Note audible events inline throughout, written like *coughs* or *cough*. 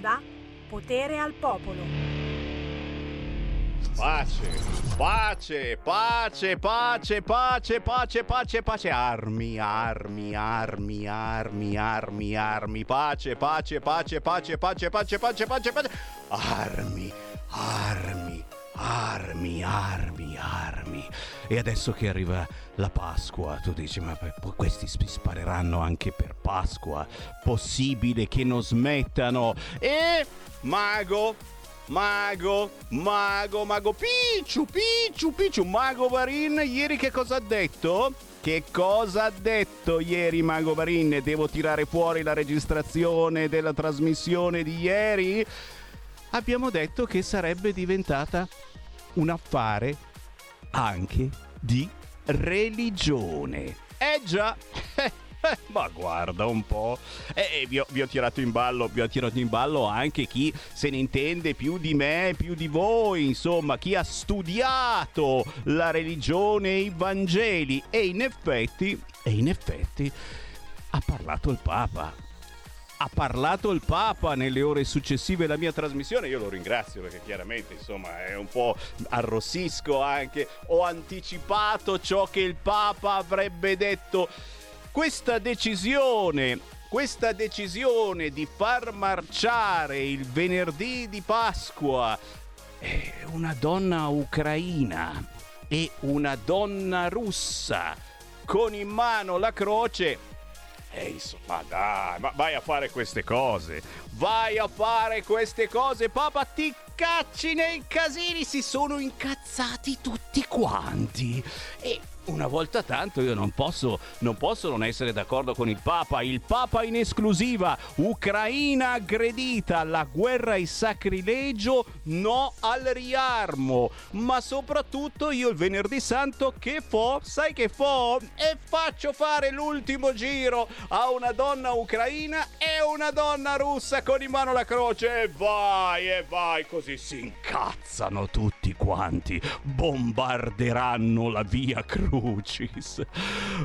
onda Potere al popolo. Pace, pace, pace, pace, pace, pace, pace, pace, armi, armi, armi, armi, armi, armi, pace, pace, pace, pace, pace, pace, pace, pace, pace, armi, armi, armi, armi, armi. E adesso che arriva la Pasqua, tu dici, ma questi spareranno anche per Pasqua? Possibile che non smettano? E mago, mago, mago, mago, picciu, picciu, picciu, mago Varin, ieri che cosa ha detto? Che cosa ha detto ieri Mago Varin? Devo tirare fuori la registrazione della trasmissione di ieri? Abbiamo detto che sarebbe diventata un affare anche di religione. Eh già, *laughs* ma guarda un po'. Eh, vi, ho, vi, ho, tirato in ballo, vi ho tirato in ballo anche chi se ne intende più di me, più di voi, insomma, chi ha studiato la religione e i Vangeli. E in effetti, e in effetti, ha parlato il Papa ha parlato il Papa nelle ore successive alla mia trasmissione. Io lo ringrazio perché chiaramente insomma è un po' arrossisco anche. Ho anticipato ciò che il Papa avrebbe detto. Questa decisione questa decisione di far marciare il venerdì di Pasqua una donna ucraina e una donna russa con in mano la croce e insomma, dai, ma vai a fare queste cose. Vai a fare queste cose, papà, ti cacci nei casini. Si sono incazzati tutti quanti. E una volta tanto io non posso, non posso non essere d'accordo con il Papa. Il Papa in esclusiva, Ucraina aggredita, la guerra e sacrilegio, no al riarmo. Ma soprattutto io il venerdì santo che fo? Sai che fo? E faccio fare l'ultimo giro a una donna ucraina e una donna russa con in mano la croce. E vai, e vai, così si incazzano tutti quanti. Bombarderanno la via Crucis. Crucis.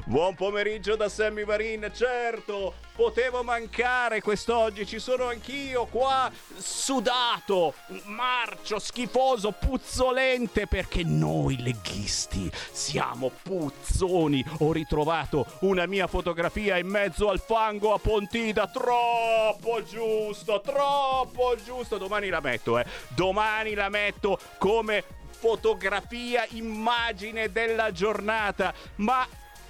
Buon pomeriggio da Sammy Varin, certo, potevo mancare quest'oggi, ci sono anch'io qua, sudato, marcio, schifoso, puzzolente, perché noi leghisti siamo puzzoni. Ho ritrovato una mia fotografia in mezzo al fango a Pontida, troppo giusto, troppo giusto. Domani la metto, eh. Domani la metto come fotografia, immagine della giornata. Ma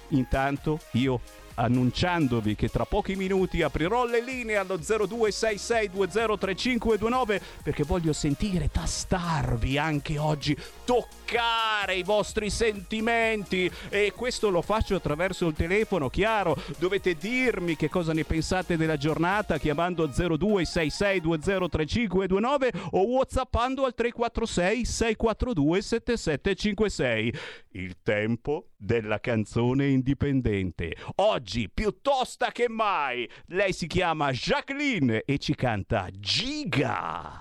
intanto io annunciandovi che tra pochi minuti aprirò le linee allo 0266203529 perché voglio sentire, tastarvi anche oggi, toccare i vostri sentimenti e questo lo faccio attraverso il telefono, chiaro, dovete dirmi che cosa ne pensate della giornata chiamando 0266203529 o whatsappando al 346 642 7756. Il tempo della canzone indipendente. Oggi più tosta che mai. Lei si chiama Jacqueline e ci canta Giga.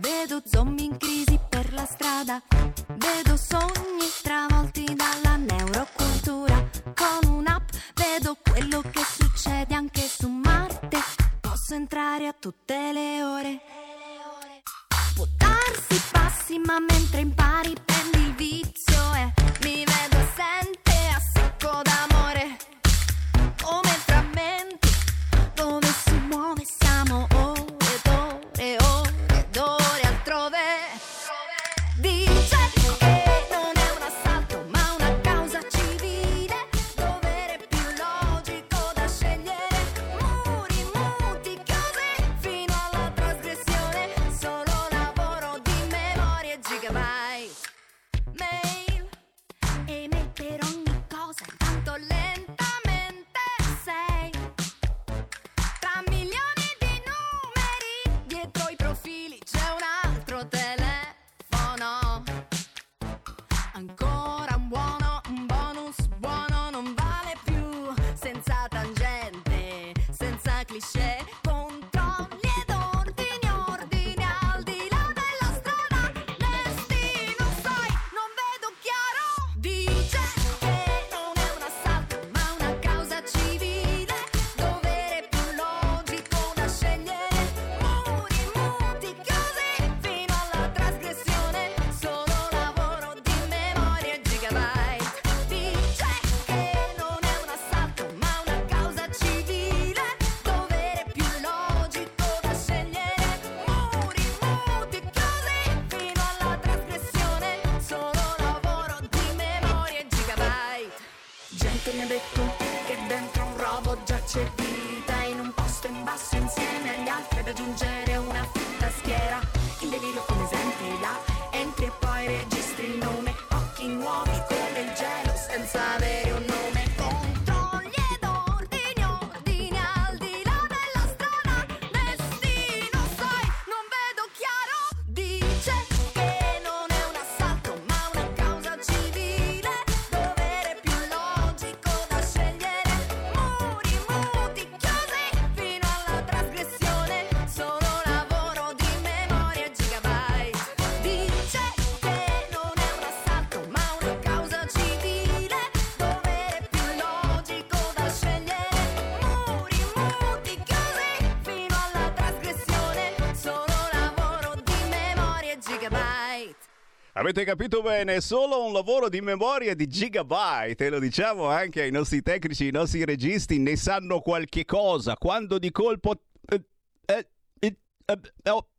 Vedo zombie in strada, vedo sogni travolti dalla neurocultura. Con un'app vedo quello che succede anche su Marte. Posso entrare a tutte le ore. Può darsi passi, ma mentre impari prendi Avete capito bene? Solo un lavoro di memoria di gigabyte. E lo diciamo anche ai nostri tecnici, ai nostri registi, ne sanno qualche cosa. Quando di colpo. eh, eh, eh, eh, oh,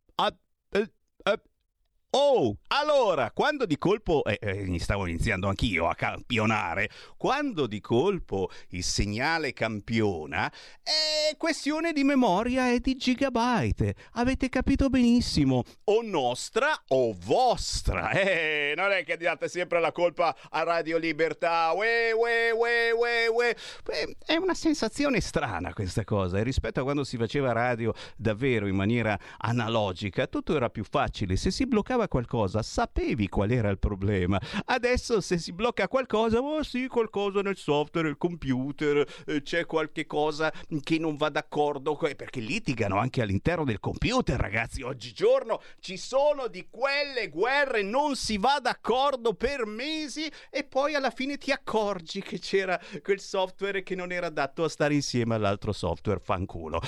Oh, allora, quando di colpo, eh, eh, stavo iniziando anch'io a campionare, quando di colpo il segnale campiona, è questione di memoria e di gigabyte. Avete capito benissimo. O nostra o vostra. *laughs* Eh, non è che diate sempre la colpa a Radio Libertà. Ue, ue, ue, ue, ue. Eh, È una sensazione strana questa cosa. E rispetto a quando si faceva radio davvero in maniera analogica, tutto era più facile. Se si bloccava qualcosa, sapevi qual era il problema. Adesso se si blocca qualcosa, oh sì, qualcosa nel software, il computer, eh, c'è qualche cosa che non va d'accordo, perché litigano anche all'interno del computer, ragazzi. Oggigiorno ci sono di quelle guerre, non si va d'accordo per mesi e poi alla fine ti accorgi che c'era quel software che non era adatto a stare insieme all'altro software, fanculo.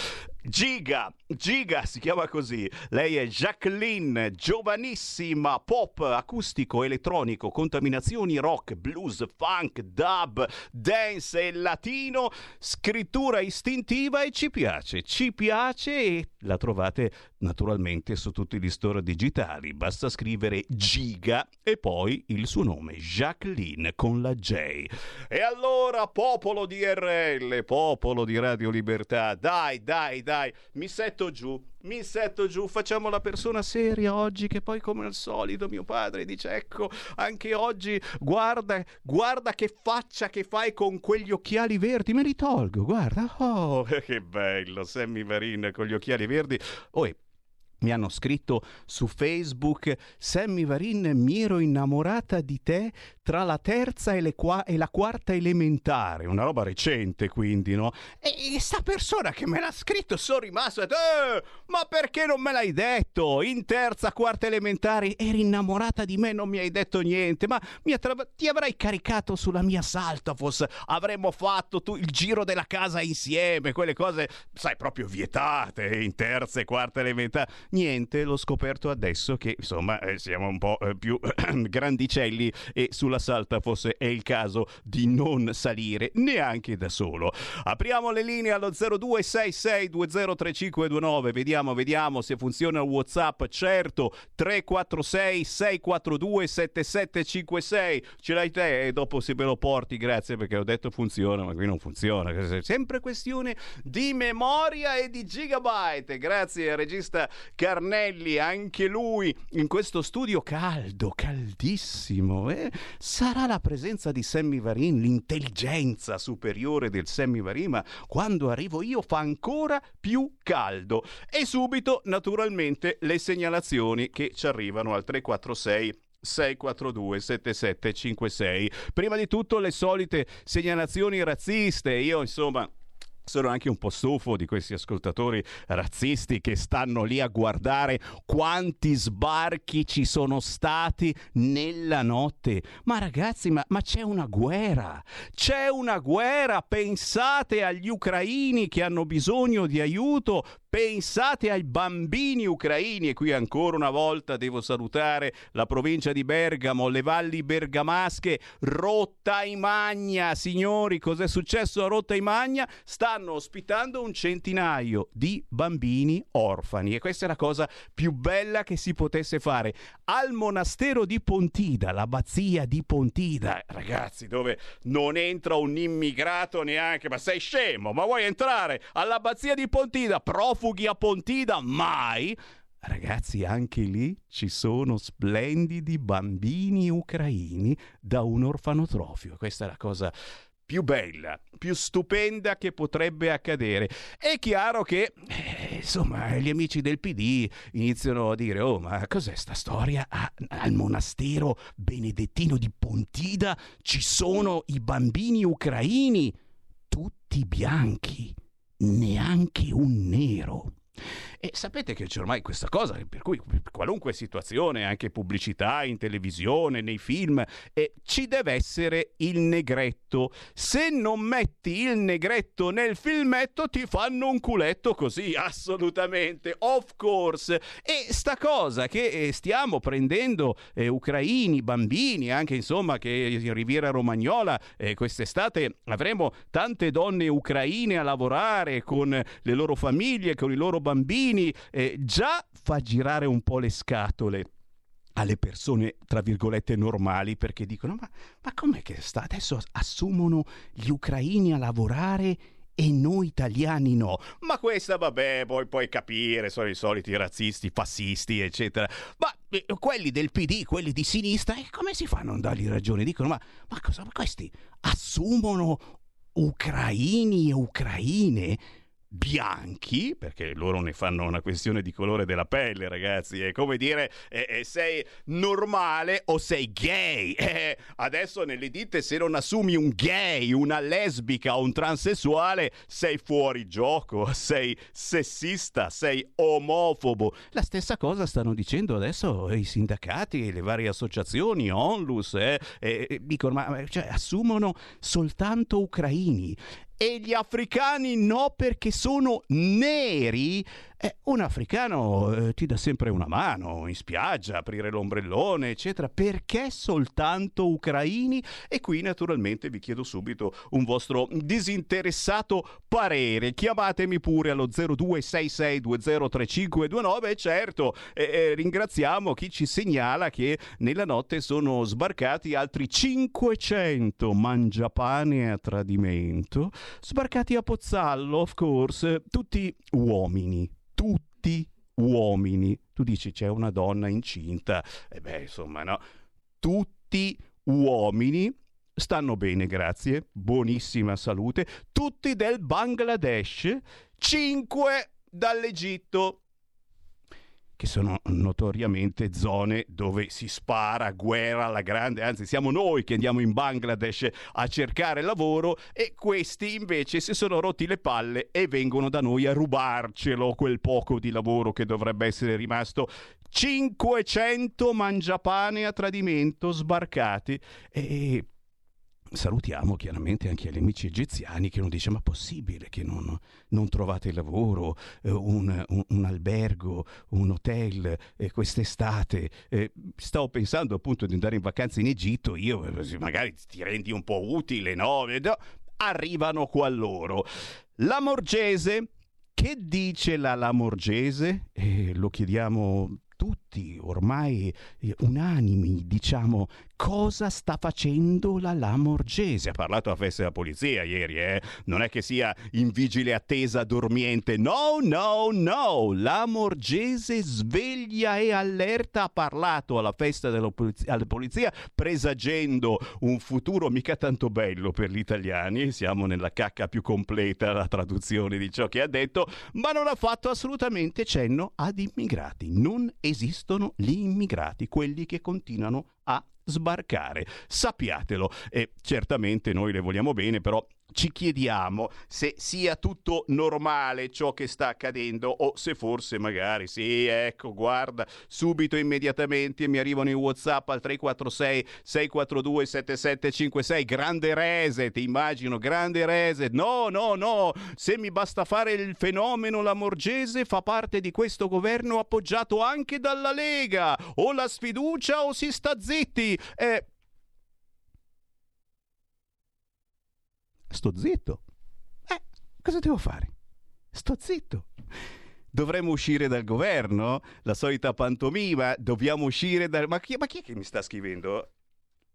Giga, Giga si chiama così. Lei è Jacqueline, giovanissima, pop, acustico, elettronico, contaminazioni rock, blues, funk, dub, dance e latino, scrittura istintiva e ci piace, ci piace e la trovate naturalmente su tutti gli store digitali. Basta scrivere Giga e poi il suo nome, Jacqueline con la J. E allora, popolo di RL, popolo di Radio Libertà, dai, dai, dai, mi setto giù, mi setto giù, facciamo la persona seria oggi che poi come al solito mio padre dice ecco, anche oggi guarda, guarda che faccia che fai con quegli occhiali verdi, me li tolgo, guarda, oh, *laughs* che bello, Sammy Varin con gli occhiali verdi. Oh, e mi hanno scritto su Facebook Sammy Varin mi ero innamorata di te tra la terza e, qua- e la quarta elementare. Una roba recente quindi no? E, e persona che me l'ha scritto sono rimasto e "Eh, ma perché non me l'hai detto? In terza quarta elementare eri innamorata di me non mi hai detto niente ma attra- ti avrei caricato sulla mia Saltafos avremmo fatto tu il giro della casa insieme quelle cose sai proprio vietate in terza e quarta elementare Niente, l'ho scoperto adesso che insomma eh, siamo un po' eh, più *clears throat* grandicelli e sulla salta fosse è il caso di non salire neanche da solo. Apriamo le linee allo 0266203529, vediamo, vediamo se funziona il WhatsApp. Certo, 346 642 7756. Ce l'hai te e dopo se me lo porti, grazie perché ho detto funziona, ma qui non funziona. Sempre questione di memoria e di gigabyte. Grazie regista Carnelli, anche lui in questo studio caldo, caldissimo. eh? Sarà la presenza di Sammy Varin, l'intelligenza superiore del Sammy Varin, ma quando arrivo io fa ancora più caldo. E subito, naturalmente, le segnalazioni che ci arrivano al 346 642 7756. Prima di tutto le solite segnalazioni razziste. Io, insomma, sono anche un po' stufo di questi ascoltatori razzisti che stanno lì a guardare quanti sbarchi ci sono stati nella notte. Ma ragazzi, ma, ma c'è una guerra! C'è una guerra! Pensate agli ucraini che hanno bisogno di aiuto Pensate ai bambini ucraini e qui ancora una volta devo salutare la provincia di Bergamo, le valli bergamasche, Rotta Imagna. Signori, cos'è successo a Rotta Imagna? Stanno ospitando un centinaio di bambini orfani e questa è la cosa più bella che si potesse fare. Al monastero di Pontida, l'abbazia di Pontida, ragazzi, dove non entra un immigrato neanche, ma sei scemo, ma vuoi entrare all'abbazia di Pontida? Profughi a Pontida? Mai! Ragazzi, anche lì ci sono splendidi bambini ucraini da un orfanotrofio. Questa è la cosa più bella, più stupenda che potrebbe accadere. È chiaro che, eh, insomma, gli amici del PD iniziano a dire, oh, ma cos'è sta storia? Ah, al monastero benedettino di Pontida ci sono i bambini ucraini, tutti bianchi, neanche un nero. E sapete che c'è ormai questa cosa, per cui qualunque situazione, anche pubblicità, in televisione, nei film, eh, ci deve essere il negretto. Se non metti il negretto nel filmetto ti fanno un culetto così, assolutamente, of course. E sta cosa che eh, stiamo prendendo eh, ucraini, bambini, anche insomma che in Riviera Romagnola eh, quest'estate avremo tante donne ucraine a lavorare con le loro famiglie, con i loro bambini, eh, già fa girare un po' le scatole alle persone, tra virgolette, normali, perché dicono, ma, ma com'è che sta? Adesso assumono gli ucraini a lavorare e noi italiani no. Ma questa, vabbè, poi puoi capire, sono i soliti razzisti, fascisti, eccetera. Ma eh, quelli del PD, quelli di sinistra, eh, come si fa a non dargli ragione? Dicono, ma, ma cosa, ma questi assumono ucraini e ucraine bianchi, perché loro ne fanno una questione di colore della pelle, ragazzi. È come dire eh, eh, sei normale o sei gay. *laughs* Eh, adesso nelle ditte, se non assumi un gay, una lesbica o un transessuale, sei fuori gioco, *laughs* sei sessista, sei omofobo. La stessa cosa stanno dicendo adesso i sindacati, le varie associazioni, Onlus, eh, dicono, ma cioè, assumono soltanto ucraini e gli africani no perché sono neri? Eh, un africano eh, ti dà sempre una mano in spiaggia, aprire l'ombrellone, eccetera. Perché soltanto ucraini? E qui naturalmente vi chiedo subito un vostro disinteressato parere. Chiamatemi pure allo 0266203529 e certo eh, eh, ringraziamo chi ci segnala che nella notte sono sbarcati altri 500 mangiapane a tradimento, sbarcati a Pozzallo, of course, tutti uomini tutti uomini. Tu dici c'è una donna incinta, e beh, insomma, no. Tutti uomini stanno bene, grazie, buonissima salute, tutti del Bangladesh, cinque dall'Egitto, che sono notoriamente zone dove si spara guerra alla grande, anzi siamo noi che andiamo in Bangladesh a cercare lavoro e questi invece si sono rotti le palle e vengono da noi a rubarcelo quel poco di lavoro che dovrebbe essere rimasto. 500 mangiapane a tradimento sbarcati e salutiamo chiaramente anche gli amici egiziani che non dice ma possibile che non, non trovate lavoro, eh, un, un, un, albergo, un hotel eh, quest'estate. Eh, stavo pensando appunto di andare in vacanza in Egitto, io eh, magari ti rendi un po' utile, no? no arrivano qua loro. La Morgese, che dice la Lamorgese? Eh, lo chiediamo tutti ormai eh, unanimi, diciamo, cosa sta facendo la Lamorgese. Ha parlato a festa della polizia ieri, eh? Non è che sia in vigile attesa dormiente. No, no, no. La Morgese sveglia e allerta. Ha parlato alla festa della polizia, polizia presagendo un futuro mica tanto bello per gli italiani. Siamo nella cacca più completa, la traduzione di ciò che ha detto, ma non ha fatto assolutamente cenno ad immigrati. Non esistono gli immigrati, quelli che continuano a sbarcare. Sappiatelo. E certamente noi le vogliamo bene, però ci chiediamo se sia tutto normale ciò che sta accadendo o se forse magari sì, ecco, guarda, subito immediatamente mi arrivano i WhatsApp al 346 642 7756, grande reset, immagino, grande reset. No, no, no, se mi basta fare il fenomeno Lamorgese fa parte di questo governo appoggiato anche dalla Lega. O la sfiducia o si sta zitti. Eh, sto zitto. Eh, cosa devo fare? Sto zitto. Dovremmo uscire dal governo? La solita pantomima? Dobbiamo uscire dal... Ma chi, ma chi è che mi sta scrivendo?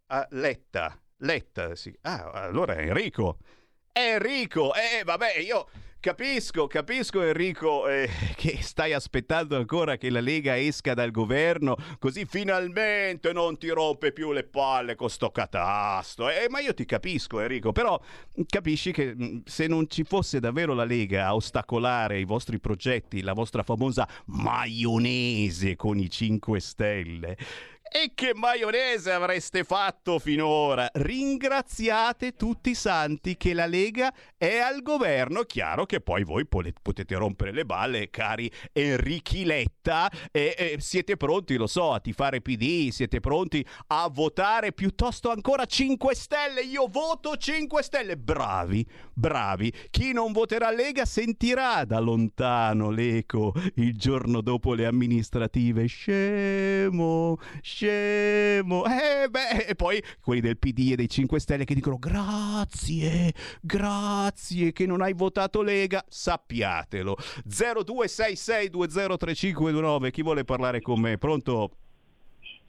Ah, Letta. Letta, sì. Ah, allora Enrico. Enrico, eh, vabbè, io Capisco, capisco Enrico eh, che stai aspettando ancora che la Lega esca dal governo così finalmente non ti rompe più le palle con sto catasto. Eh, ma io ti capisco Enrico, però capisci che mm, se non ci fosse davvero la Lega a ostacolare i vostri progetti, la vostra famosa maionese con i 5 Stelle, e che maionese avreste fatto finora? Ringraziate tutti i santi che la Lega è al governo. Chiaro che poi voi potete rompere le balle, cari Enrichi Letta, e, e siete pronti, lo so, a tifare PD, siete pronti a votare piuttosto ancora 5 Stelle. Io voto 5 Stelle. Bravi, bravi. Chi non voterà Lega sentirà da lontano l'eco il giorno dopo le amministrative. Scemo, scemo scemo. Eh, beh, e poi quelli del PD e dei 5 Stelle che dicono grazie, grazie che non hai votato Lega. Sappiatelo. 0266203529. Chi vuole parlare con me? Pronto?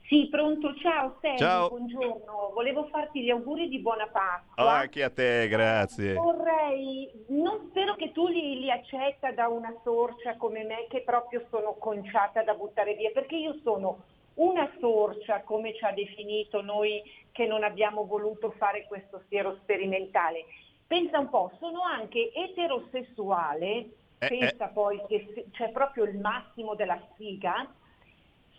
Sì, pronto, ciao Semi, ciao. buongiorno. Volevo farti gli auguri di buona Pasqua. Oh, anche a te, grazie. Vorrei, non spero che tu li, li accetta da una sorcia come me che proprio sono conciata da buttare via, perché io sono una sorcia, come ci ha definito noi che non abbiamo voluto fare questo siero sperimentale. Pensa un po', sono anche eterosessuale, eh, pensa eh. poi che c'è proprio il massimo della sfiga,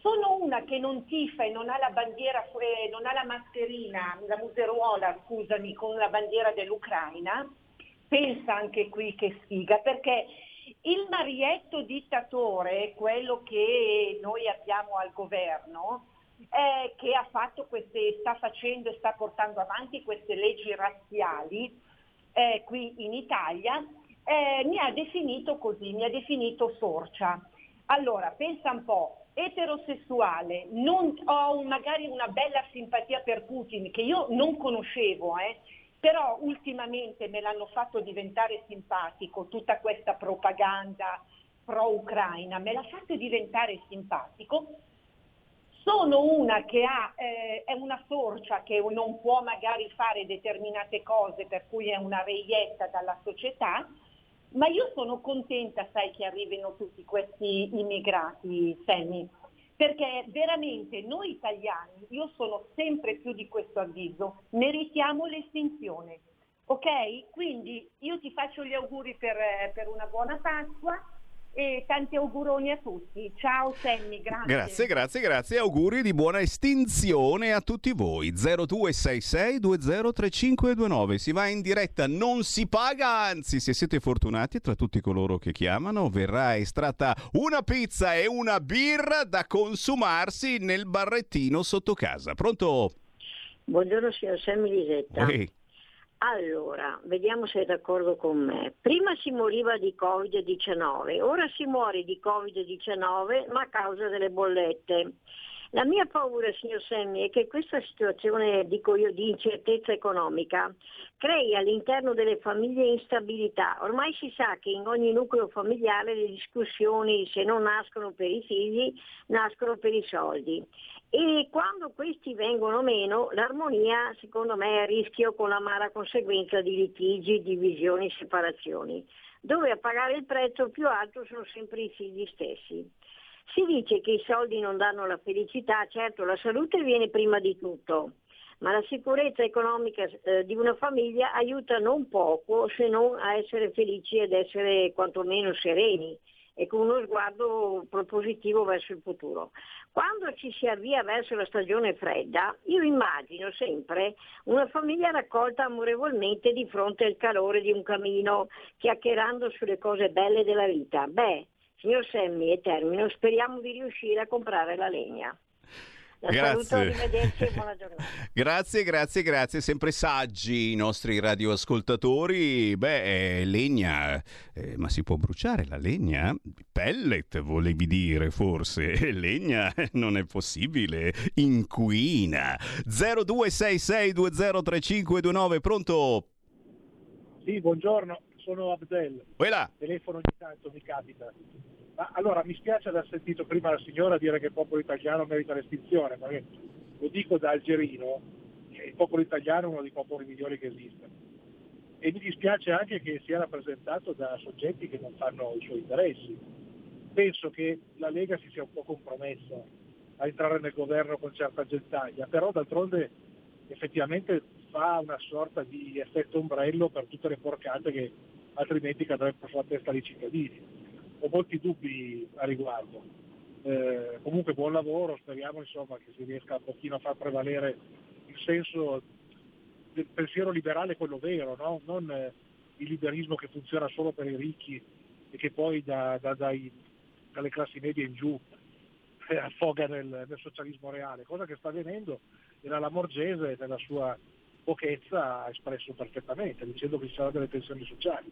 sono una che non tifa e non ha la bandiera, eh, non ha la mascherina, la museruola, scusami, con la bandiera dell'Ucraina, pensa anche qui che sfiga, perché il marietto dittatore, quello che noi abbiamo al governo, eh, che queste, sta facendo e sta portando avanti queste leggi razziali eh, qui in Italia, eh, mi ha definito così, mi ha definito sorcia. Allora, pensa un po', eterosessuale, non, ho magari una bella simpatia per Putin che io non conoscevo, eh, però ultimamente me l'hanno fatto diventare simpatico, tutta questa propaganda pro-Ucraina, me l'ha fatto diventare simpatico. Sono una che ha, eh, è una sorcia che non può magari fare determinate cose per cui è una reietta dalla società, ma io sono contenta, sai, che arrivino tutti questi immigrati, Sammy perché veramente noi italiani, io sono sempre più di questo avviso, meritiamo l'estinzione. Ok? Quindi io ti faccio gli auguri per, per una buona Pasqua e tanti auguroni a tutti. Ciao Sammy, grazie. Grazie, grazie, grazie. Auguri di buona estinzione a tutti voi. 0266203529. Si va in diretta, non si paga, anzi, se siete fortunati tra tutti coloro che chiamano, verrà estratta una pizza e una birra da consumarsi nel barrettino sotto casa. Pronto? Buongiorno signor Sammy Lisetta. Hey. Allora, vediamo se è d'accordo con me. Prima si moriva di Covid-19, ora si muore di Covid-19 ma a causa delle bollette. La mia paura, signor Semmi, è che questa situazione, dico io, di incertezza economica crei all'interno delle famiglie instabilità. Ormai si sa che in ogni nucleo familiare le discussioni, se non nascono per i figli, nascono per i soldi. E quando questi vengono meno, l'armonia, secondo me, è a rischio con l'amara conseguenza di litigi, divisioni, separazioni, dove a pagare il prezzo più alto sono sempre i figli stessi. Si dice che i soldi non danno la felicità, certo la salute viene prima di tutto, ma la sicurezza economica eh, di una famiglia aiuta non poco se non a essere felici ed essere quantomeno sereni e con uno sguardo propositivo verso il futuro. Quando ci si avvia verso la stagione fredda, io immagino sempre una famiglia raccolta amorevolmente di fronte al calore di un camino, chiacchierando sulle cose belle della vita. Beh, signor Semmi e termino, speriamo di riuscire a comprare la legna. Grazie. Saluto, arrivederci e buona giornata. *laughs* grazie, grazie, grazie. Sempre saggi i nostri radioascoltatori. Beh, eh, legna, eh, ma si può bruciare la legna? Pellet, volevi dire, forse. *laughs* Legna non è possibile. Inquina. 0266203529, pronto? Sì, buongiorno, sono Abdel. Quella. Telefono ogni tanto, mi capita. Ma allora mi spiace aver sentito prima la signora dire che il popolo italiano merita l'estinzione, ma lo dico da algerino, che il popolo italiano è uno dei popoli migliori che esista. E mi dispiace anche che sia rappresentato da soggetti che non fanno i suoi interessi. Penso che la Lega si sia un po' compromessa a entrare nel governo con certa gentaglia, però d'altronde effettivamente fa una sorta di effetto ombrello per tutte le porcate che altrimenti cadrebbero sulla testa dei cittadini ho molti dubbi a riguardo. Eh, comunque buon lavoro, speriamo insomma, che si riesca un pochino a far prevalere il senso del pensiero liberale, quello vero, no? non eh, il liberismo che funziona solo per i ricchi e che poi da, da, dai, dalle classi medie in giù eh, affoga nel, nel, socialismo reale, cosa che sta avvenendo e la Lamorgese nella sua pochezza ha espresso perfettamente, dicendo che ci saranno delle pensioni sociali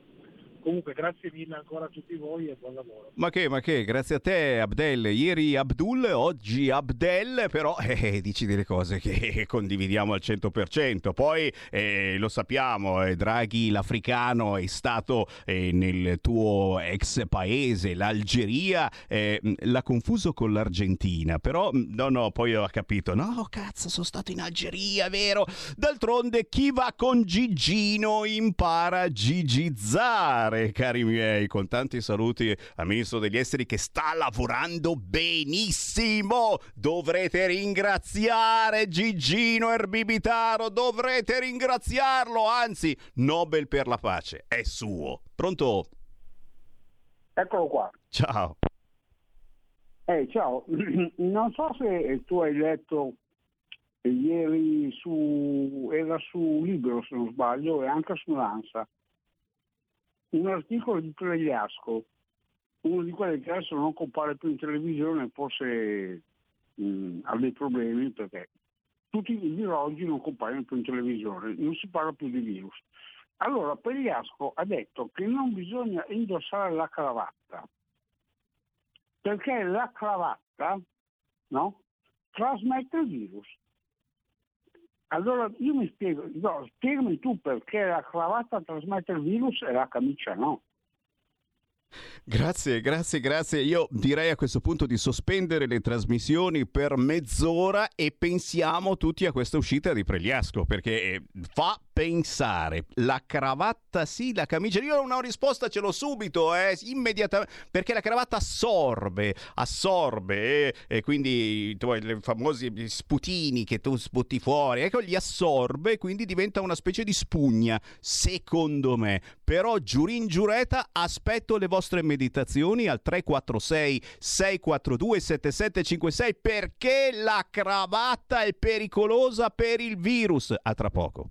Comunque grazie mille ancora a tutti voi e buon lavoro. Ma che, ma che, grazie a te Abdel. Ieri Abdul, oggi Abdel, però *laughs* eh, dici delle cose che *laughs* condividiamo al 100%. Poi eh, lo sappiamo, eh, Draghi l'africano è stato eh, nel tuo ex paese, l'Algeria, eh, l'ha confuso con l'Argentina, però no, no, poi ho capito, no, cazzo, sono stato in Algeria, vero? D'altronde chi va con Gigino impara a gigizzare salutare, cari miei, con tanti saluti al ministro degli esteri che sta lavorando benissimo. Dovrete ringraziare Gigino Erbibitaro, dovrete ringraziarlo, anzi, Nobel per la pace è suo. Pronto? Eccolo qua. Ciao. Eh, ciao, *clears throat* non so se tu hai letto ieri su, era su Libro se non sbaglio e anche su Lanza, un articolo di Pregliasco, uno di quelli che adesso non compare più in televisione, forse mh, ha dei problemi perché tutti i virologi non compaiono più in televisione, non si parla più di virus. Allora Pregliasco ha detto che non bisogna indossare la cravatta, perché la cravatta no, trasmette il virus. Allora io mi spiego, no, spiegami tu perché la cravatta trasmette il virus e la camicia no. Grazie, grazie, grazie. Io direi a questo punto di sospendere le trasmissioni per mezz'ora e pensiamo tutti a questa uscita di Pregliasco perché eh, fa pensare. La cravatta sì, la camicia. Io ho una risposta, ce l'ho subito, eh, immediatamente. Perché la cravatta assorbe, assorbe. Eh, e quindi tu hai i famosi sputini che tu sputi fuori, ecco, li assorbe quindi diventa una specie di spugna, secondo me. Però giurin giureta aspetto le vostre meditazioni al 346 642 7756 perché la cravatta è pericolosa per il virus. A tra poco.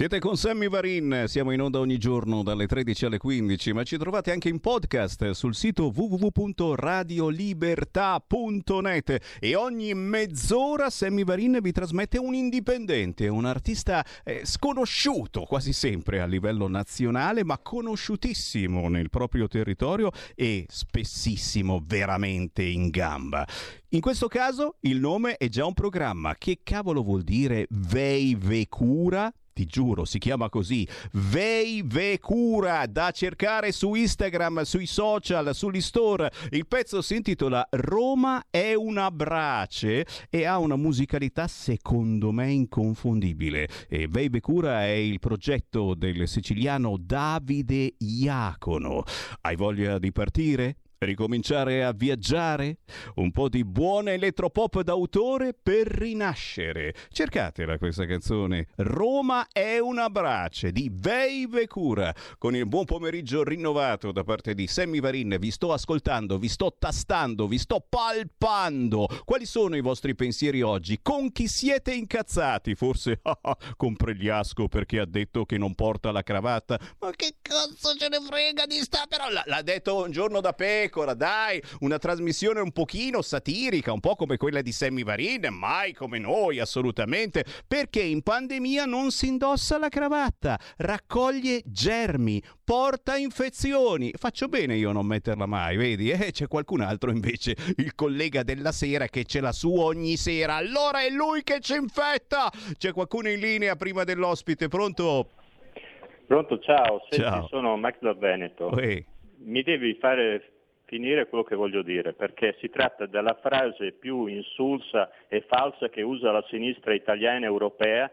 Siete con Sammy Varin, siamo in onda ogni giorno dalle 13 alle 15, ma ci trovate anche in podcast sul sito www.radiolibertà.net e ogni mezz'ora Sammy Varin vi trasmette un indipendente, un artista eh, sconosciuto quasi sempre a livello nazionale, ma conosciutissimo nel proprio territorio e spessissimo veramente in gamba. In questo caso il nome è già un programma. Che cavolo vuol dire Vei Vecura? Ti giuro, si chiama così, Vei Vecura, da cercare su Instagram, sui social, sugli store. Il pezzo si intitola Roma è una brace e ha una musicalità secondo me inconfondibile. E Vei Vecura è il progetto del siciliano Davide Iacono. Hai voglia di partire? Ricominciare a viaggiare? Un po' di buona elettropop d'autore per rinascere. Cercatela questa canzone. Roma è una brace di Veive Cura. Con il buon pomeriggio rinnovato da parte di Sammy Varin. Vi sto ascoltando, vi sto tastando, vi sto palpando. Quali sono i vostri pensieri oggi? Con chi siete incazzati? Forse *laughs* con Pregliasco perché ha detto che non porta la cravatta. Ma che cazzo ce ne frega di sta? Però l'ha detto un giorno da pecora pecora, dai, una trasmissione un pochino satirica, un po' come quella di Sammy Varin, mai come noi, assolutamente, perché in pandemia non si indossa la cravatta, raccoglie germi, porta infezioni. Faccio bene io a non metterla mai, vedi? Eh, c'è qualcun altro invece, il collega della sera che ce l'ha su ogni sera. Allora è lui che ci infetta. C'è qualcuno in linea prima dell'ospite, pronto? Pronto, ciao, Senti, ciao. sono Max da Veneto. Uè. Mi devi fare finire quello che voglio dire, perché si tratta della frase più insulsa e falsa che usa la sinistra italiana e europea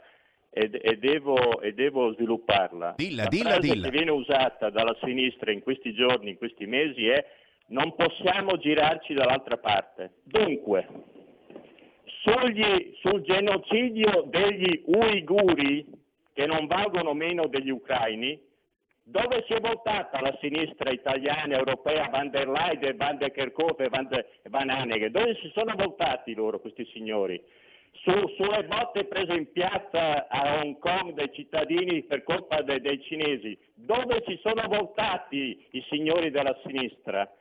e, e, devo, e devo, svilupparla. Dilla, la dilla, frase dilla. che viene usata dalla sinistra in questi giorni, in questi mesi è non possiamo girarci dall'altra parte. Dunque, sugli, sul genocidio degli uiguri, che non valgono meno degli ucraini, dove si è votata la sinistra italiana, europea, Van der Leyen, Van der Kerkhove Van, der, Van Haneghe? Dove si sono votati loro, questi signori? Su, sulle botte prese in piazza a Hong Kong dai cittadini per colpa de, dei cinesi, dove si sono votati i signori della sinistra?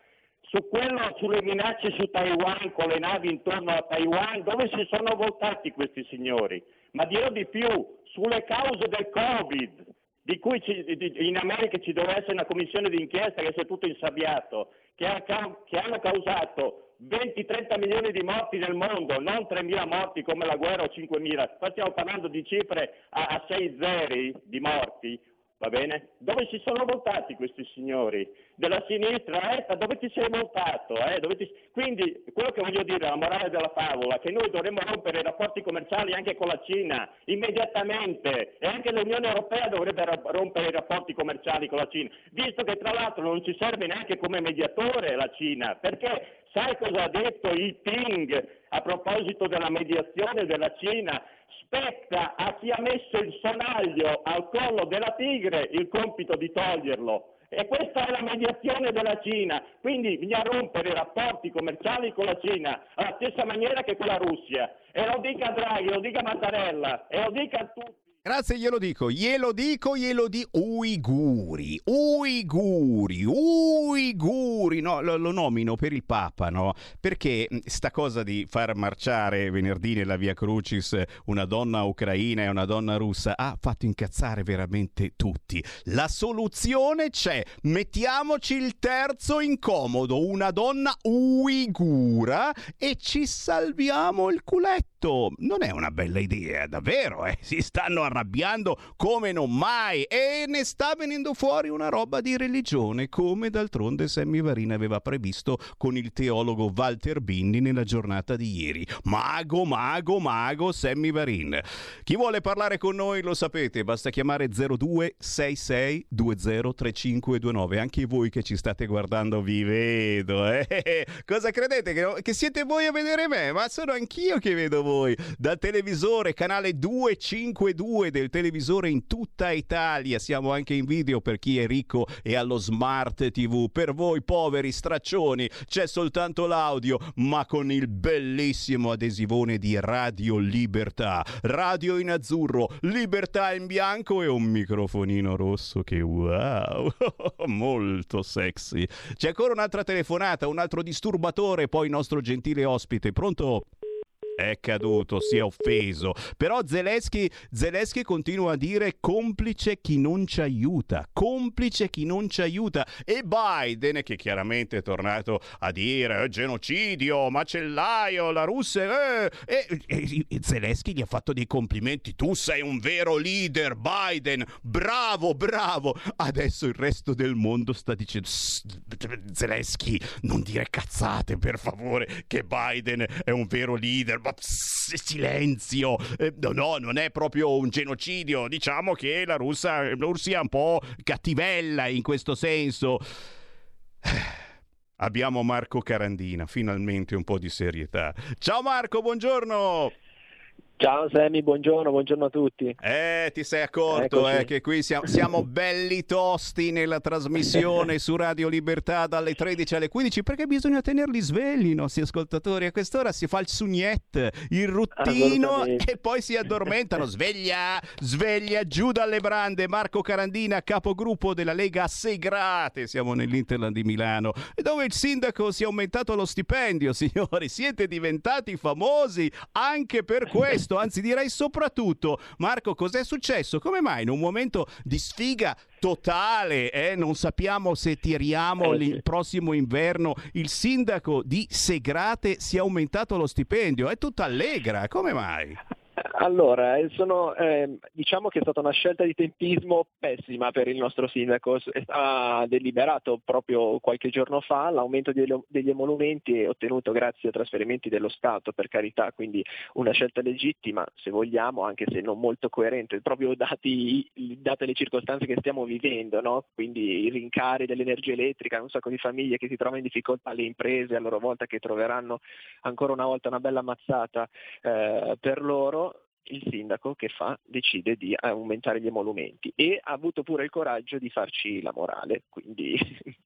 Su quello, sulle minacce su Taiwan, con le navi intorno a Taiwan, dove si sono votati questi signori? Ma dirò di più, sulle cause del Covid, di cui ci, di, in America ci doveva essere una commissione d'inchiesta che si è tutto insabbiato, che, ha, che hanno causato 20-30 milioni di morti nel mondo, non 3.000 morti come la guerra o 5.000, qua stiamo parlando di cifre a, a 6 zeri di morti, va bene? Dove si sono votati questi signori? Della sinistra, eh? dove ti sei votato? Eh? Ti... Quindi quello che voglio dire, la morale della favola, è che noi dovremmo rompere i rapporti commerciali anche con la Cina, immediatamente, e anche l'Unione Europea dovrebbe rompere i rapporti commerciali con la Cina, visto che tra l'altro non ci serve neanche come mediatore la Cina, perché sai cosa ha detto il Ping a proposito della mediazione della Cina? spetta a chi ha messo il sonaglio al collo della tigre il compito di toglierlo. E questa è la mediazione della Cina, quindi bisogna rompere i rapporti commerciali con la Cina alla stessa maniera che con la Russia. E lo dica Draghi, lo dica Mattarella, e lo dica a tutti. Grazie, glielo dico, glielo dico, glielo di Uiguri, Uiguri, Uiguri, no, lo, lo, nomino per il Papa, no? Perché sta cosa di far marciare venerdì nella Via Crucis una donna ucraina e una donna russa ha fatto incazzare veramente tutti. La soluzione c'è, mettiamoci il terzo incomodo, una donna uigura e ci salviamo il culetto. Non è una bella idea, davvero, eh? Si stanno arrabbiando arrabbiando come non mai e ne sta venendo fuori una roba di religione come d'altronde Sammy Varin aveva previsto con il teologo Walter Bindi nella giornata di ieri. Mago, mago, mago Sammy Varin. Chi vuole parlare con noi lo sapete, basta chiamare 0266 203529. Anche voi che ci state guardando vi vedo. Eh? *laughs* Cosa credete? Che, che siete voi a vedere me? Ma sono anch'io che vedo voi. Dal televisore, canale 252 e del televisore in tutta Italia. Siamo anche in video per chi è ricco e allo smart TV. Per voi poveri straccioni c'è soltanto l'audio, ma con il bellissimo adesivone di Radio Libertà. Radio in azzurro, libertà in bianco e un microfonino rosso che wow, *laughs* molto sexy. C'è ancora un'altra telefonata, un altro disturbatore, poi il nostro gentile ospite. Pronto? È caduto, si è offeso. Però Zelensky, Zelensky continua a dire complice chi non ci aiuta, complice chi non ci aiuta. E Biden, che chiaramente è tornato a dire eh, genocidio, macellaio, la Russia, eh, e, e, e Zelensky gli ha fatto dei complimenti. Tu sei un vero leader, Biden, bravo, bravo. Adesso il resto del mondo sta dicendo Zelensky, non dire cazzate per favore, che Biden è un vero leader silenzio. Eh, no, no, non è proprio un genocidio. Diciamo che la, Russia, la Russia è un po' cattivella in questo senso. *sighs* Abbiamo Marco Carandina, finalmente un po' di serietà. Ciao Marco, buongiorno! Ciao Sammy, buongiorno, buongiorno a tutti. Eh, ti sei accorto eh, che qui siamo, siamo, belli tosti nella trasmissione *laughs* su Radio Libertà dalle 13 alle 15 perché bisogna tenerli svegli i nostri ascoltatori. A quest'ora si fa il sugnette, il ruttino e poi si addormentano. *laughs* Sveglia, sveglia, giù dalle brande. Marco Carandina, capogruppo della Lega Segrate. Siamo nell'Interland di Milano dove il sindaco si è aumentato lo stipendio, signori. Siete diventati famosi anche per *laughs* questo questo, anzi direi soprattutto, Marco, cos'è successo? Come mai in un momento di sfiga totale, eh? non sappiamo se tiriamo eh, il prossimo inverno, il sindaco di Segrate si è aumentato lo stipendio, è tutta allegra, come mai? Allora, eh, sono, eh, diciamo che è stata una scelta di tempismo pessima per il nostro sindaco. Ha deliberato proprio qualche giorno fa l'aumento degli emolumenti ottenuto grazie a trasferimenti dello Stato, per carità, quindi una scelta legittima, se vogliamo, anche se non molto coerente, proprio dati, date le circostanze che stiamo vivendo, no? quindi i rincari dell'energia elettrica, un sacco di famiglie che si trovano in difficoltà, le imprese a loro volta che troveranno ancora una volta una bella mazzata eh, per loro il sindaco che fa decide di aumentare gli emolumenti e ha avuto pure il coraggio di farci la morale, quindi *laughs*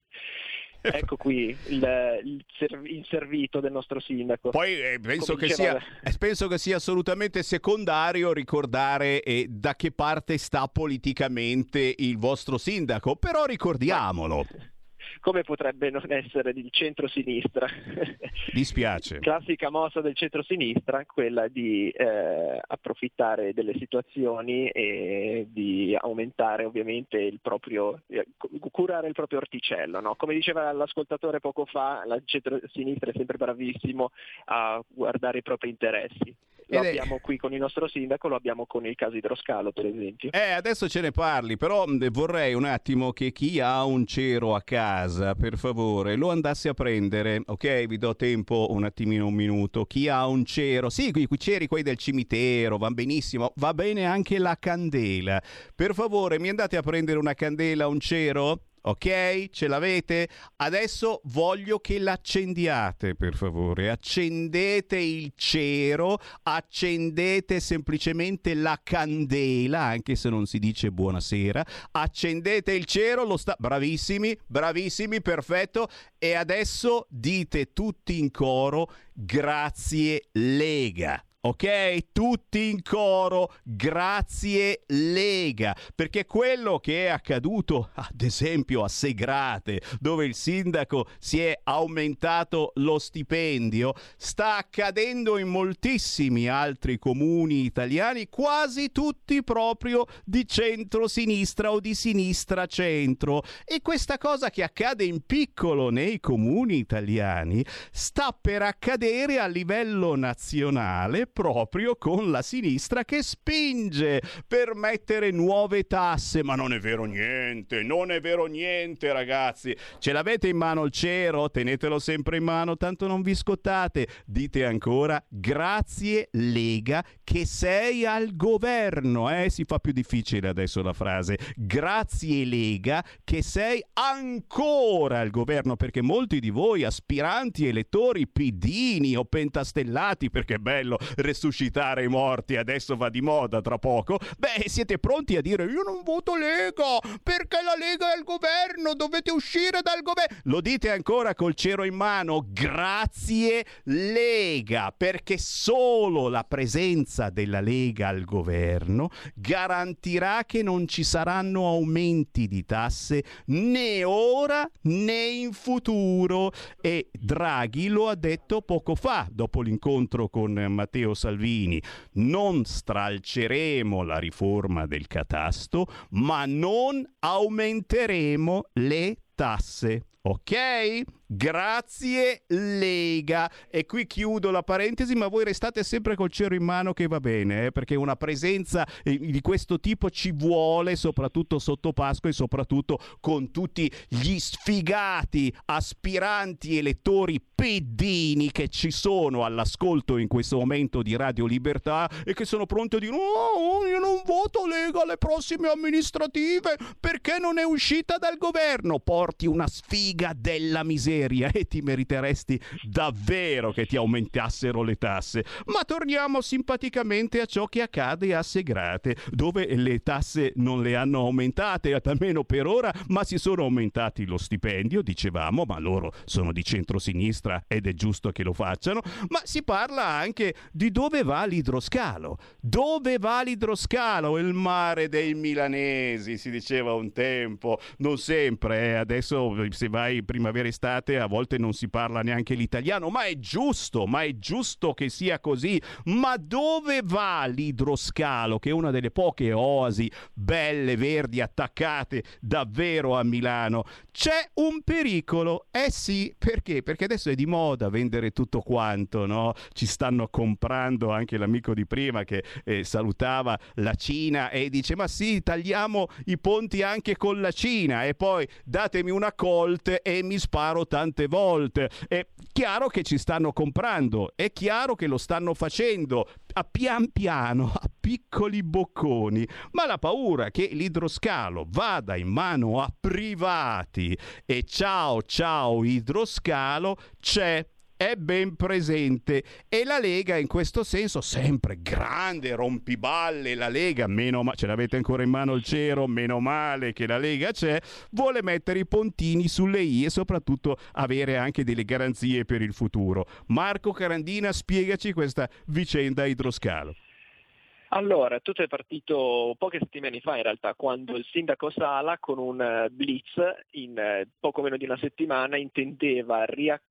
ecco qui il, il, il, servito del nostro sindaco. Poi eh, penso, che sia, eh, penso, che sia, assolutamente secondario ricordare eh, da che parte sta politicamente il vostro sindaco, però ricordiamolo. *laughs* Come potrebbe non essere il centro-sinistra. *laughs* Dispiace. Classica mossa del centro-sinistra, quella di eh, approfittare delle situazioni e di aumentare ovviamente il proprio, eh, curare il proprio orticello. No? Come diceva l'ascoltatore poco fa, la centro-sinistra è sempre bravissimo a guardare i propri interessi lo abbiamo qui con il nostro sindaco, lo abbiamo con il caso idroscalo per esempio. Eh, adesso ce ne parli, però vorrei un attimo che chi ha un cero a casa, per favore, lo andasse a prendere, ok? Vi do tempo un attimino, un minuto. Chi ha un cero, sì, i ceri, quelli del cimitero, va benissimo, va bene anche la candela. Per favore, mi andate a prendere una candela, un cero? Ok? Ce l'avete? Adesso voglio che l'accendiate, per favore. Accendete il cero, accendete semplicemente la candela, anche se non si dice buonasera. Accendete il cero, lo sta... Bravissimi, bravissimi, perfetto. E adesso dite tutti in coro, grazie Lega ok? Tutti in coro, grazie Lega, perché quello che è accaduto, ad esempio a Segrate, dove il sindaco si è aumentato lo stipendio, sta accadendo in moltissimi altri comuni italiani, quasi tutti proprio di centro-sinistra o di sinistra-centro. E questa cosa che accade in piccolo nei comuni italiani sta per accadere a livello nazionale proprio con la sinistra che spinge per mettere nuove tasse. Ma non è vero niente, non è vero niente ragazzi. Ce l'avete in mano il cero? Tenetelo sempre in mano, tanto non vi scottate. Dite ancora grazie Lega che sei al governo. Eh? Si fa più difficile adesso la frase. Grazie Lega che sei ancora al governo perché molti di voi aspiranti elettori pidini o pentastellati perché è bello resuscitare i morti, adesso va di moda tra poco, beh, siete pronti a dire io non voto Lega perché la Lega è al governo, dovete uscire dal governo. Lo dite ancora col cero in mano, grazie Lega, perché solo la presenza della Lega al governo garantirà che non ci saranno aumenti di tasse né ora né in futuro. E Draghi lo ha detto poco fa, dopo l'incontro con Matteo Salvini. Non stralceremo la riforma del catasto, ma non aumenteremo le tasse. Ok? Grazie Lega. E qui chiudo la parentesi, ma voi restate sempre col cero in mano che va bene, eh? perché una presenza eh, di questo tipo ci vuole, soprattutto sotto Pasqua e soprattutto con tutti gli sfigati aspiranti elettori pedini che ci sono all'ascolto in questo momento di Radio Libertà e che sono pronti a dire no, io non voto Lega alle prossime amministrative perché non è uscita dal governo. Porti una sfiga della miseria miseria e ti meriteresti davvero che ti aumentassero le tasse. Ma torniamo simpaticamente a ciò che accade a Segrate, dove le tasse non le hanno aumentate, almeno per ora, ma si sono aumentati lo stipendio, dicevamo, ma loro sono di centrosinistra ed è giusto che lo facciano, ma si parla anche di dove va l'idroscalo. Dove va l'idroscalo? Il mare dei milanesi, si diceva un tempo, non sempre, eh. adesso se vai primavera-estate volte, a volte non si parla neanche l'italiano, ma è giusto, ma è giusto che sia così. Ma dove va l'idroscalo, che è una delle poche oasi belle, verdi, attaccate davvero a Milano? C'è un pericolo, eh sì, perché? Perché adesso è di moda vendere tutto quanto, no? Ci stanno comprando anche l'amico di prima che eh, salutava la Cina e dice ma sì, tagliamo i ponti anche con la Cina e poi datemi una colt e mi sparo tante volte. È chiaro che ci stanno comprando, è chiaro che lo stanno facendo a pian piano, a piccoli bocconi, ma la paura che l'idroscalo vada in mano a privati e ciao ciao idroscalo c'è è ben presente. E la Lega in questo senso sempre grande rompiballe. La Lega meno ma ce l'avete ancora in mano il cero meno male che la Lega c'è vuole mettere i pontini sulle i e soprattutto avere anche delle garanzie per il futuro. Marco Carandina spiegaci questa vicenda idroscalo. Allora, tutto è partito poche settimane fa in realtà, quando il sindaco Sala con un eh, blitz in eh, poco meno di una settimana intendeva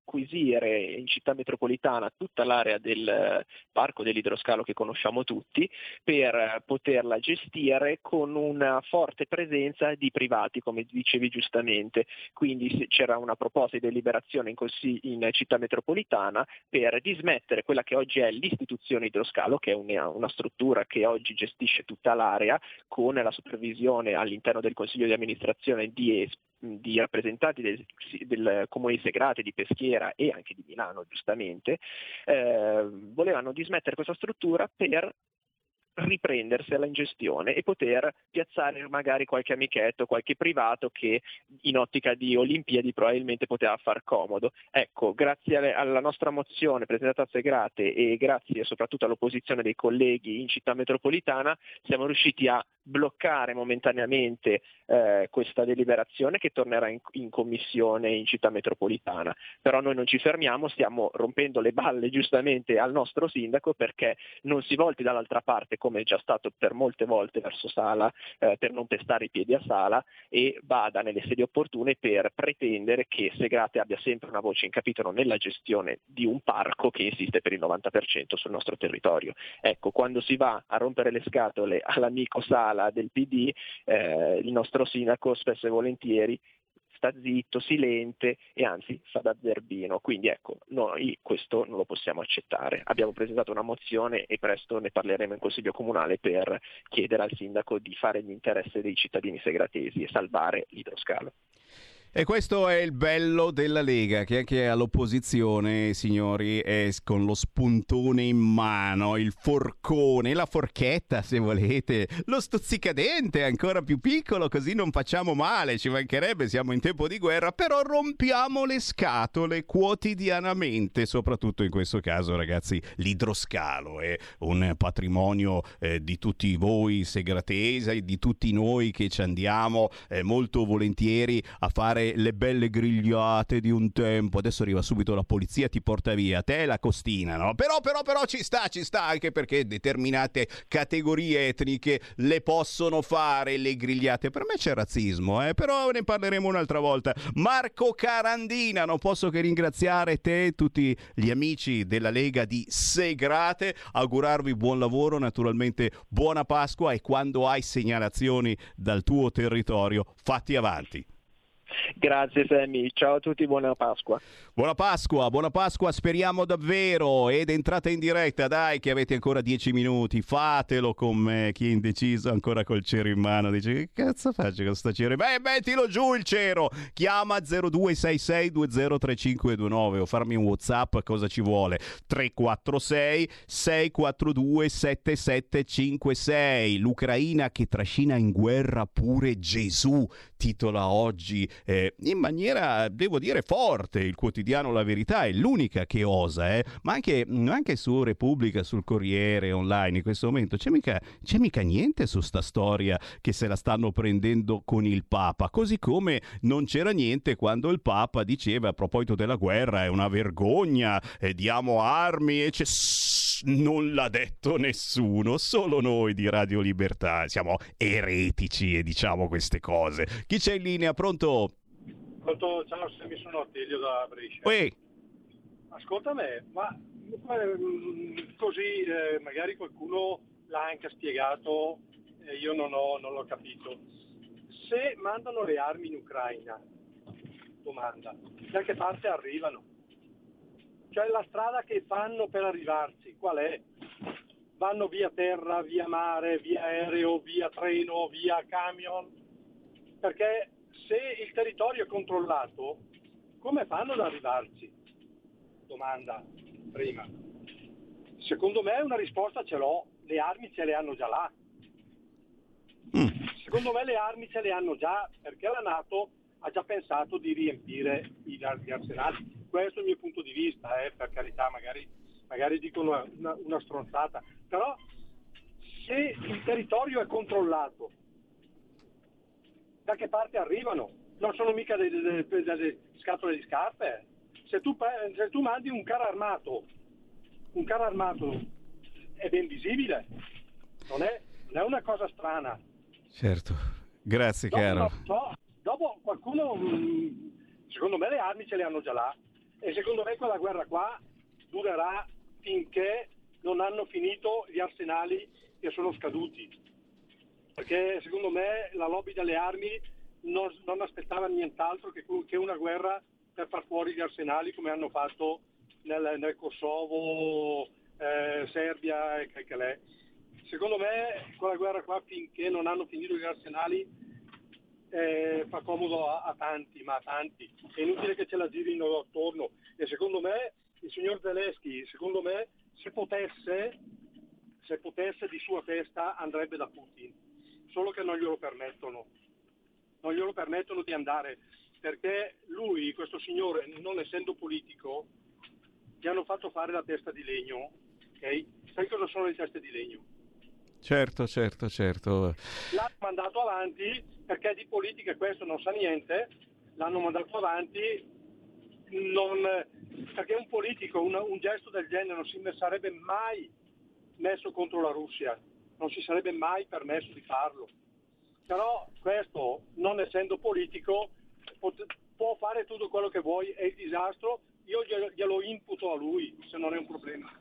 riacquisire in città metropolitana tutta l'area del eh, parco dell'idroscalo che conosciamo tutti per poterla gestire con una forte presenza di privati, come dicevi giustamente. Quindi c'era una proposta di deliberazione in, così, in città metropolitana per dismettere quella che oggi è l'istituzione idroscalo, che è una, una struttura che oggi gestisce tutta l'area con la supervisione all'interno del Consiglio di amministrazione di di rappresentanti del, del, comune Segrate, di Peschiera e anche di Milano giustamente, eh, volevano dismettere questa struttura per riprendersela in gestione e poter piazzare magari qualche amichetto, qualche privato che in ottica di Olimpiadi probabilmente poteva far comodo. Ecco, grazie alla nostra mozione presentata a Segrate e grazie soprattutto all'opposizione dei colleghi in città metropolitana siamo riusciti a bloccare momentaneamente eh, questa deliberazione che tornerà in, in, commissione in città metropolitana. Però noi non ci fermiamo, stiamo rompendo le balle giustamente al nostro sindaco perché non si volti dall'altra parte come è già stato per molte volte verso Sala eh, per non pestare i piedi a Sala e vada nelle sedi opportune per pretendere che Segrate abbia sempre una voce in capitolo nella gestione di un parco che insiste per il 90% sul nostro territorio. Ecco, quando si va a rompere le scatole all'amico Sala ala del PD, eh, il nostro sindaco spesso e volentieri sta zitto, silente e anzi fa da zerbino. Quindi ecco, noi questo non lo possiamo accettare. Abbiamo presentato una mozione e presto ne parleremo in Consiglio Comunale per chiedere al sindaco di fare l'interesse dei cittadini segratesi e salvare l'idroscalo. E questo è il bello della Lega, che anche all'opposizione, signori, è con lo spuntone in mano, il forcone, la forchetta se volete, lo stuzzicadente ancora più piccolo, così non facciamo male, ci mancherebbe, siamo in tempo di guerra, però rompiamo le scatole quotidianamente, soprattutto in questo caso ragazzi, l'idroscalo è un patrimonio eh, di tutti voi segratesi, di tutti noi che ci andiamo eh, molto volentieri a fare fare le belle grigliate di un tempo. Adesso arriva subito la polizia, ti porta via. Te la costina, no? Però, però, però ci sta, ci sta anche perché determinate categorie etniche le possono fare le grigliate. Per me c'è razzismo, eh? Però ne parleremo un'altra volta. Marco Carandina, non posso che ringraziare te e tutti gli amici della Lega di Segrate, augurarvi buon lavoro, naturalmente buona Pasqua e quando hai segnalazioni dal tuo territorio, fatti avanti. Grazie Sammy, ciao a tutti, buona Pasqua. Buona Pasqua, buona Pasqua, speriamo davvero. Ed entrate in diretta, dai, che avete ancora dieci minuti, fatelo con me. Chi è indeciso ancora col cero in mano dice: Che cazzo faccio con sto cero? Beh, mettilo giù il cero. Chiama 0266203529 o farmi un WhatsApp, cosa ci vuole? 346 642 7756. L'Ucraina che trascina in guerra pure Gesù, titola oggi eh, in maniera, devo dire, forte il quotidiano La Verità, è l'unica che osa, eh? ma anche, anche, su Repubblica, sul Corriere, online in questo momento, c'è mica, c'è mica niente su sta storia che se la stanno prendendo con il Papa, così come non c'era niente quando il Papa diceva a proposito della guerra è una vergogna, eh, diamo armi e c'è non l'ha detto nessuno, solo noi di Radio Libertà siamo eretici e diciamo queste cose. Chi c'è in linea? Pronto? Pronto, ciao, mi sono Attilio da Brescia. Uè. Ascolta me, ma mm, così eh, magari qualcuno l'ha anche spiegato e io non, ho, non l'ho capito. Se mandano le armi in Ucraina, domanda, da che parte arrivano? Cioè la strada che fanno per arrivarci, qual è? Vanno via terra, via mare, via aereo, via treno, via camion? Perché se il territorio è controllato, come fanno ad arrivarci? Domanda prima. Secondo me una risposta ce l'ho, le armi ce le hanno già là. Mm. Secondo me le armi ce le hanno già perché la Nato ha già pensato di riempire gli arsenali questo è il mio punto di vista, eh, per carità, magari, magari dico una, una, una stronzata, però se il territorio è controllato, da che parte arrivano? Non sono mica delle, delle, delle scatole di scarpe. Se tu, se tu, mandi un carro armato, un carro armato è ben visibile, non è, non è una cosa strana. Certo, grazie dopo, caro. No, dopo qualcuno, mm, secondo me le armi ce le hanno già là e secondo me quella guerra qua durerà finché non hanno finito gli arsenali che sono scaduti. Perché secondo me la lobby delle armi non, non aspettava nient'altro che, che, una guerra per far fuori gli arsenali come hanno fatto nel, nel Kosovo, eh, Serbia e Calcalè. Secondo me quella guerra qua finché non hanno finito gli arsenali eh, fa comodo a, a, tanti, ma a tanti. È inutile che ce la girino attorno. E secondo me il signor Zelensky, secondo me, se potesse, se potesse di sua testa andrebbe da Putin, solo che non glielo permettono. Non glielo permettono di andare, perché lui, questo signore, non essendo politico, gli hanno fatto fare la testa di legno. Okay? Sai cosa sono le teste di legno? Certo, certo, certo. L'hanno mandato avanti perché di politica questo non sa niente, l'hanno mandato avanti non, perché un politico una, un gesto del genere non si sarebbe mai messo contro la Russia, non si sarebbe mai permesso di farlo. Però questo, non essendo politico, pot- può fare tutto quello che vuoi e il disastro io glielo, glielo imputo a lui, se non è un problema.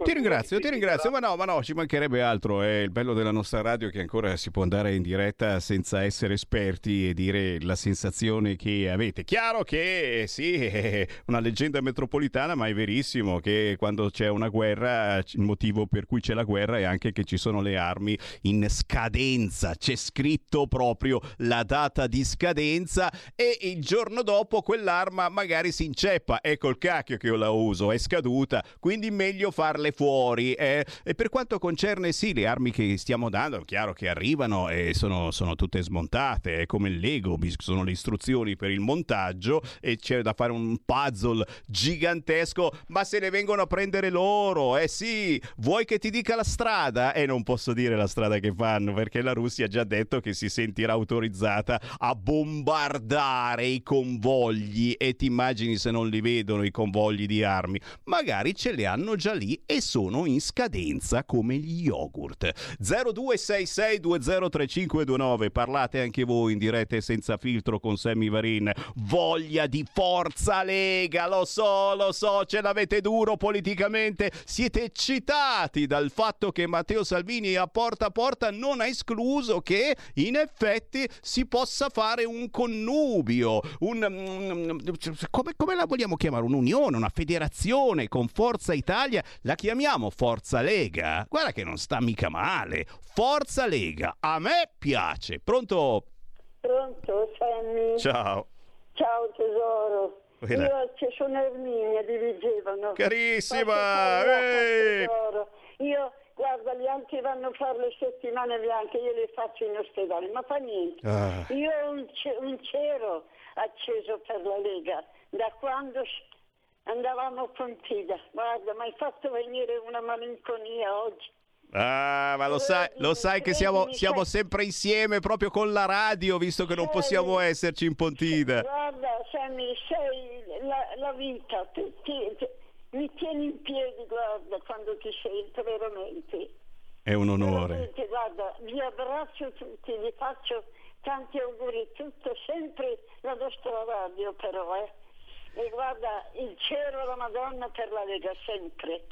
Ti ringrazio, ti ringrazio, ma no, ma no, ci mancherebbe altro. È il bello della nostra radio che ancora si può andare in diretta senza essere esperti e dire la sensazione che avete. Chiaro che sì, *laughs* è una leggenda metropolitana, ma è verissimo che quando c'è una guerra, il motivo per cui c'è la guerra è anche che ci sono le armi in scadenza. C'è scritto proprio la data di scadenza e il giorno dopo quell'arma magari si inceppa. Ecco il cacchio che io la uso, è scaduta, quindi meglio farle tirarle fuori. Eh, e per quanto concerne sì le armi che stiamo dando, è chiaro che arrivano e sono, sono tutte smontate, è come il Lego, sono le istruzioni per il montaggio e c'è da fare un puzzle gigantesco, ma se ne vengono a prendere loro, eh sì, vuoi che ti dica la strada? E eh, non posso dire la strada che fanno perché la Russia ha già detto che si sentirà autorizzata a bombardare i convogli e ti immagini se non li vedono i convogli di armi, magari ce le hanno già lì e sono in scadenza come gli yogurt. 0266203529, parlate anche voi in diretta e senza filtro con Sammy Varin. Voglia di forza Lega, lo so, lo so, ce l'avete duro politicamente, siete eccitati dal fatto che Matteo Salvini a porta a porta non ha escluso che in effetti si possa fare un connubio, un, come, come la vogliamo chiamare? Un'unione, una federazione con Forza Italia, la chiamiamo Forza Lega, guarda che non sta mica male. Forza Lega, a me piace. Pronto? Pronto, Sammy? Ciao. Ciao tesoro. Quella. Io ci sono Erminia di Vigevano. Carissima! Io guarda, gli altri vanno a fare le settimane bianche, io le faccio in ospedale, ma fa niente. Ah. Io ho un, un cero acceso per la Lega da quando andavamo con Tida. Guarda, mi hai fatto venire una malinconia oggi. Ah, ma lo sai, lo sai che siamo, siamo, sempre insieme proprio con la radio, visto che non possiamo esserci in Pontida. Guarda, Sammy, sei la, la vita, ti, ti, mi tieni in piedi, guarda, quando ti sento veramente. È un onore. Veramente, guarda, vi abbraccio tutti, vi faccio tanti auguri, tutto sempre la nostra radio però, eh. E guarda, il cielo la Madonna per la Lega sempre.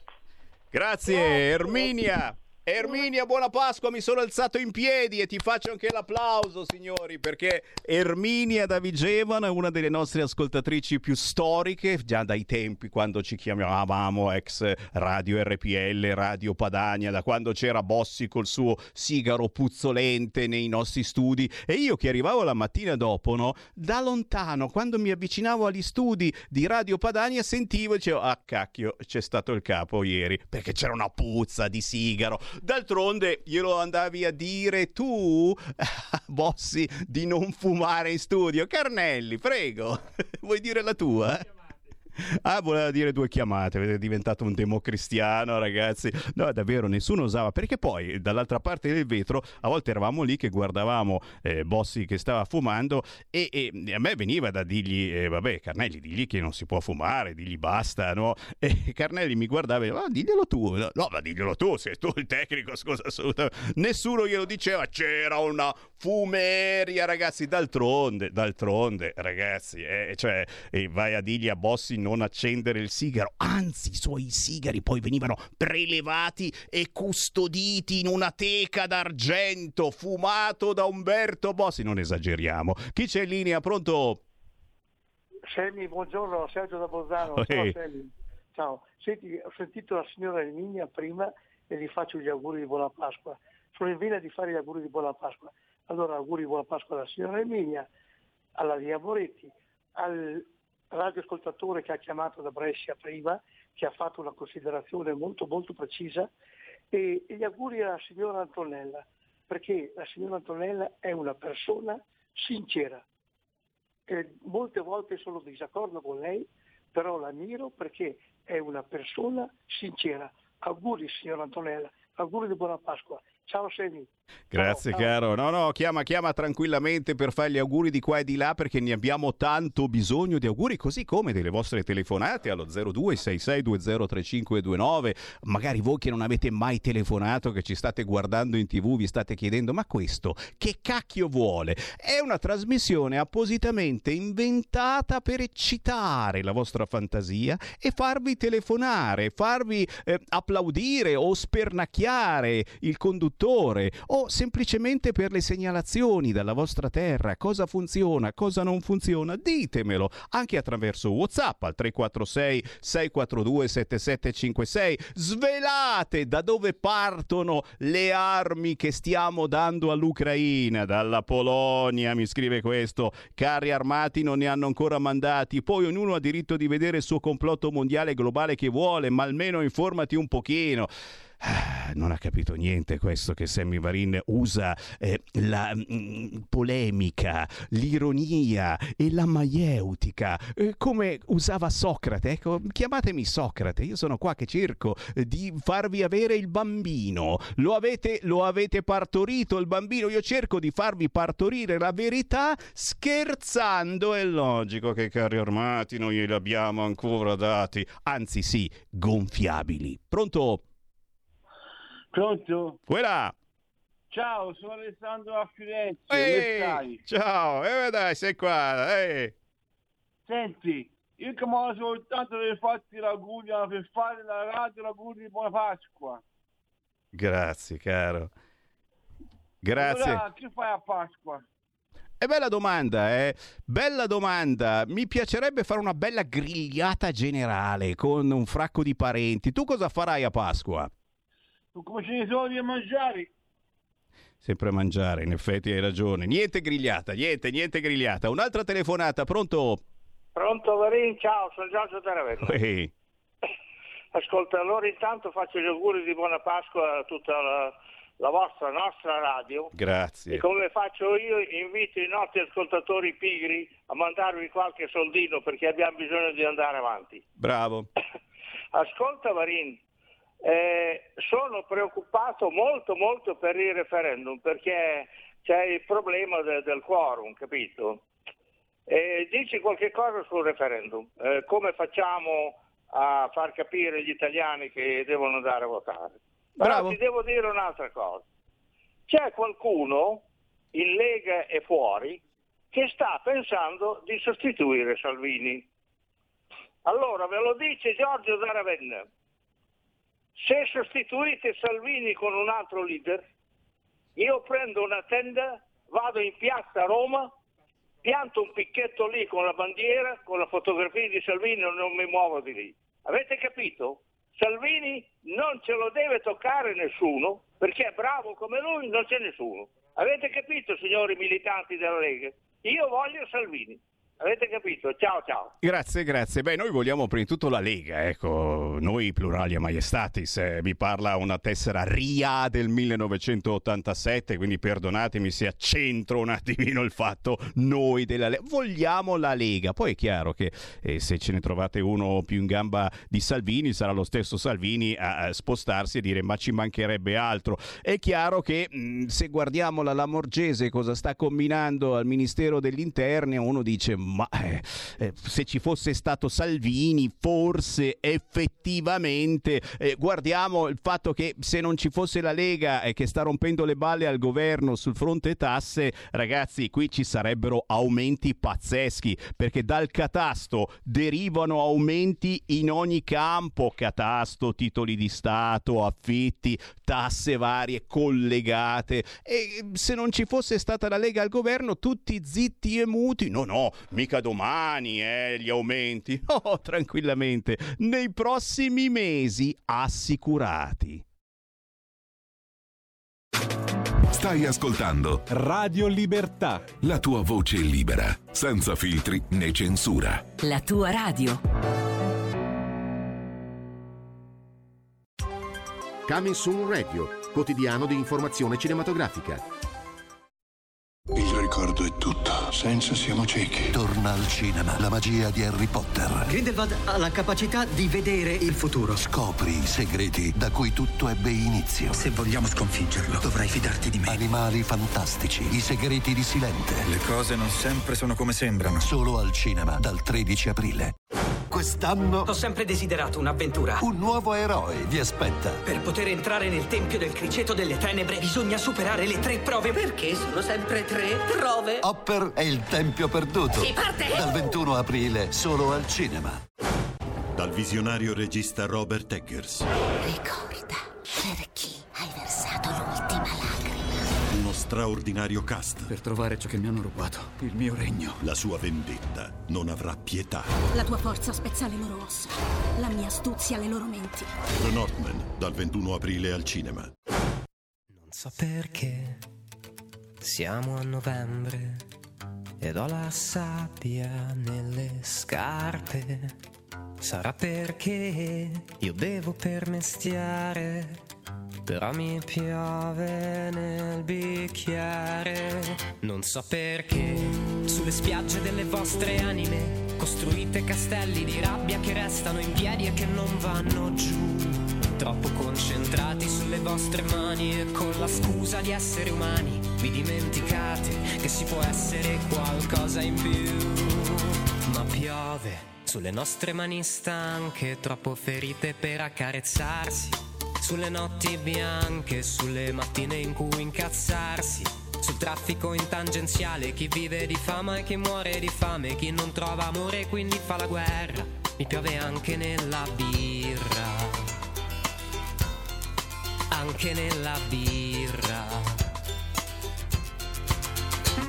Grazie, Grazie. Erminia. Erminia, buona Pasqua, mi sono alzato in piedi e ti faccio anche l'applauso, signori, perché Erminia da Vigevano è una delle nostre ascoltatrici più storiche, già dai tempi quando ci chiamavamo ex Radio RPL, Radio Padania, da quando c'era Bossi col suo sigaro puzzolente nei nostri studi. E io che arrivavo la mattina dopo, no, da lontano, quando mi avvicinavo agli studi di Radio Padania, sentivo e dicevo, ah cacchio, c'è stato il capo ieri, perché c'era una puzza di sigaro D'altronde glielo andavi a dire tu, *laughs* Bossi, di non fumare in studio. Carnelli, prego, *laughs* vuoi dire la tua? Ah, voleva dire due chiamate, è diventato un democristiano, ragazzi. No, davvero, nessuno usava, perché poi dall'altra parte del vetro a volte eravamo lì che guardavamo eh, Bossi che stava fumando e, e, a me veniva da dirgli, eh, vabbè, Carnelli, digli che non si può fumare, digli basta, no? *laughs* E Carnelli mi guardava e diceva, ah, diglielo tu. No, ma diglielo tu, sei tu il tecnico, scusa, assolutamente. Nessuno glielo diceva, c'era una fumeria, ragazzi, d'altronde, d'altronde, ragazzi, eh, cioè, eh, vai a dirgli a Bossi non accendere il sigaro, anzi i suoi sigari poi venivano prelevati e custoditi in una teca d'argento fumato da Umberto Bossi, non esageriamo. Chi c'è in linea? Pronto? Semi, buongiorno, Sergio da Bolzano. Ciao, Semi. Ciao. Senti, ho sentito la signora Emilia prima e gli faccio gli auguri di buona Pasqua. Sono in vena di fare gli auguri di buona Pasqua. Allora auguri di buona Pasqua alla signora Emilia, alla Via Moretti, al radioascoltatore che ha chiamato da Brescia prima, che ha fatto una considerazione molto molto precisa e, gli auguri alla signora Antonella, perché la signora Antonella è una persona sincera. E molte volte sono disaccordo con lei, però l'ammiro perché è una persona sincera. Auguri signora Antonella, auguri di buona Pasqua. Ciao Semi. Grazie ciao, caro. No, no, chiama, chiama tranquillamente per fare gli auguri di qua e di là perché ne abbiamo tanto bisogno di auguri, così come delle vostre telefonate allo 0266203529. Magari voi che non avete mai telefonato, che ci state guardando in tv, vi state chiedendo ma questo che cacchio vuole? È una trasmissione appositamente inventata per eccitare la vostra fantasia e farvi telefonare, farvi eh, applaudire o spernacchiare il conduttore o semplicemente per le segnalazioni dalla vostra terra, cosa funziona, cosa non funziona, ditemelo anche attraverso WhatsApp al 346 642 7756. Svelate da dove partono le armi che stiamo dando all'Ucraina, dalla Polonia, mi scrive questo. Carri armati non ne hanno ancora mandati, poi ognuno ha diritto di vedere il suo complotto mondiale globale che vuole, ma almeno informati un pochino. Ah, non ha capito niente questo che Sammy Varin usa eh, la mh, mm, polemica, l'ironia e la maieutica eh, come usava Socrate. Ecco, chiamatemi Socrate, io sono qua che cerco eh, di farvi avere il bambino. Lo avete, lo avete partorito il bambino, io cerco di farvi partorire la verità scherzando. È logico che carri armati non glieli abbiamo ancora dati, anzi sì, gonfiabili. Pronto? Pronto? Quella! Ciao, sono Alessandro da Firenze. Ehi, ciao, e eh, dai, sei qua. Ehi. Senti, io chiamavo soltanto per farti l'auguri, per fare la radio l'auguri di buona Pasqua. Grazie, caro. Grazie. Allora, che fai a Pasqua? È bella domanda, eh? Bella domanda. Mi piacerebbe fare una bella grigliata generale con un fracco di parenti. Tu cosa farai a Pasqua? Come ce ne sono di mangiare. Sempre a mangiare, in effetti hai ragione. Niente grigliata, niente, niente grigliata. Un'altra telefonata, pronto? Pronto Varin, ciao, sono Giorgio Taravello. Ehi. Ascolta, allora intanto faccio gli auguri di buona Pasqua a tutta la, la vostra, nostra radio. Grazie. E come faccio io, invito i nostri ascoltatori pigri a mandarvi qualche soldino perché abbiamo bisogno di andare avanti. Bravo. *coughs* Ascolta Varin, eh, sono preoccupato molto molto per il referendum perché c'è il problema de- del quorum, capito? Eh, dici qualche cosa sul referendum, eh, come facciamo a far capire agli italiani che devono andare a votare? Però Bravo. ti devo dire un'altra cosa, c'è qualcuno in Lega e fuori che sta pensando di sostituire Salvini. Allora ve lo dice Giorgio Zaravenna, se sostituite Salvini con un altro leader, io prendo una tenda, vado in piazza Roma, pianto un picchetto lì con la bandiera, con la fotografia di Salvini e non mi muovo di lì. Avete capito? Salvini non ce lo deve toccare nessuno, perché è bravo come lui non c'è nessuno. Avete capito, signori militanti della Lega? Io voglio Salvini. Avete capito? Ciao ciao. Grazie, grazie. Beh, noi vogliamo prima di tutto la Lega, ecco, noi pluralia maiestatis, eh, mi parla una tessera RIA del 1987, quindi perdonatemi se accentro un attimino il fatto noi della Lega. Vogliamo la Lega. Poi è chiaro che eh, se ce ne trovate uno più in gamba di Salvini, sarà lo stesso Salvini a, a spostarsi e dire ma ci mancherebbe altro. È chiaro che mh, mm, se guardiamo la Lamorgese cosa sta combinando al Ministero degli Interni, uno dice ma eh, eh, se ci fosse stato Salvini, forse effettivamente eh, guardiamo il fatto che se non ci fosse la Lega e che sta rompendo le balle al governo sul fronte tasse, ragazzi, qui ci sarebbero aumenti pazzeschi perché dal catasto derivano aumenti in ogni campo, catasto, titoli di Stato, affitti, tasse varie collegate. E se non ci fosse stata la Lega al governo tutti zitti e muti, no no, mica domani, eh, gli aumenti. *laughs* Oh, tranquillamente, nei prossimi mesi assicurati. Stai ascoltando Radio Libertà. La tua voce libera, senza filtri né censura. La tua radio. Coming Soon Radio, quotidiano di informazione cinematografica. Il ricordo è tutto senza siamo ciechi. Torna al cinema la magia di Harry Potter. Grindelwald ha la capacità di vedere il futuro. Scopri i segreti da cui tutto ebbe inizio. Se vogliamo sconfiggerlo, dovrai fidarti di me. Animali fantastici, i segreti di Silente. Le cose non sempre sono come sembrano. Solo al cinema dal 13 aprile. Quest'anno Ho sempre desiderato un'avventura. un nuovo eroe vi aspetta. Per poter entrare nel tempio del criceto delle tenebre bisogna superare le tre prove. Perché sono sempre tre prove? Hopper è il tempio perduto. Si parte! Dal 21 aprile solo al cinema. Dal visionario regista Robert Eggers. Ricorda per chi hai versato l'ultima lacrima. Uno straordinario cast. Per trovare ciò che mi hanno rubato, il mio regno. La sua vendetta non avrà pietà. La tua forza spezza le loro ossa, la mia astuzia le loro menti. The Northman, dal 21 aprile al cinema. Non so perché siamo a novembre ed ho la sabbia nelle scarpe. Sarà perché io bevo per mestiere, però mi piove nel bicchiere. Non so perché sulle spiagge delle vostre anime costruite castelli di rabbia che restano in piedi e che non vanno giù. Troppo concentrati sulle vostre mani e con la scusa di essere umani vi dimenticate che si può essere qualcosa in più. Ma piove sulle nostre mani stanche, troppo ferite per accarezzarsi. Sulle notti bianche, sulle mattine in cui incazzarsi. Sul traffico in tangenziale, chi vive di fama e chi muore di fame, chi non trova amore e quindi fa la guerra. Mi piove anche nella birra anche nella birra.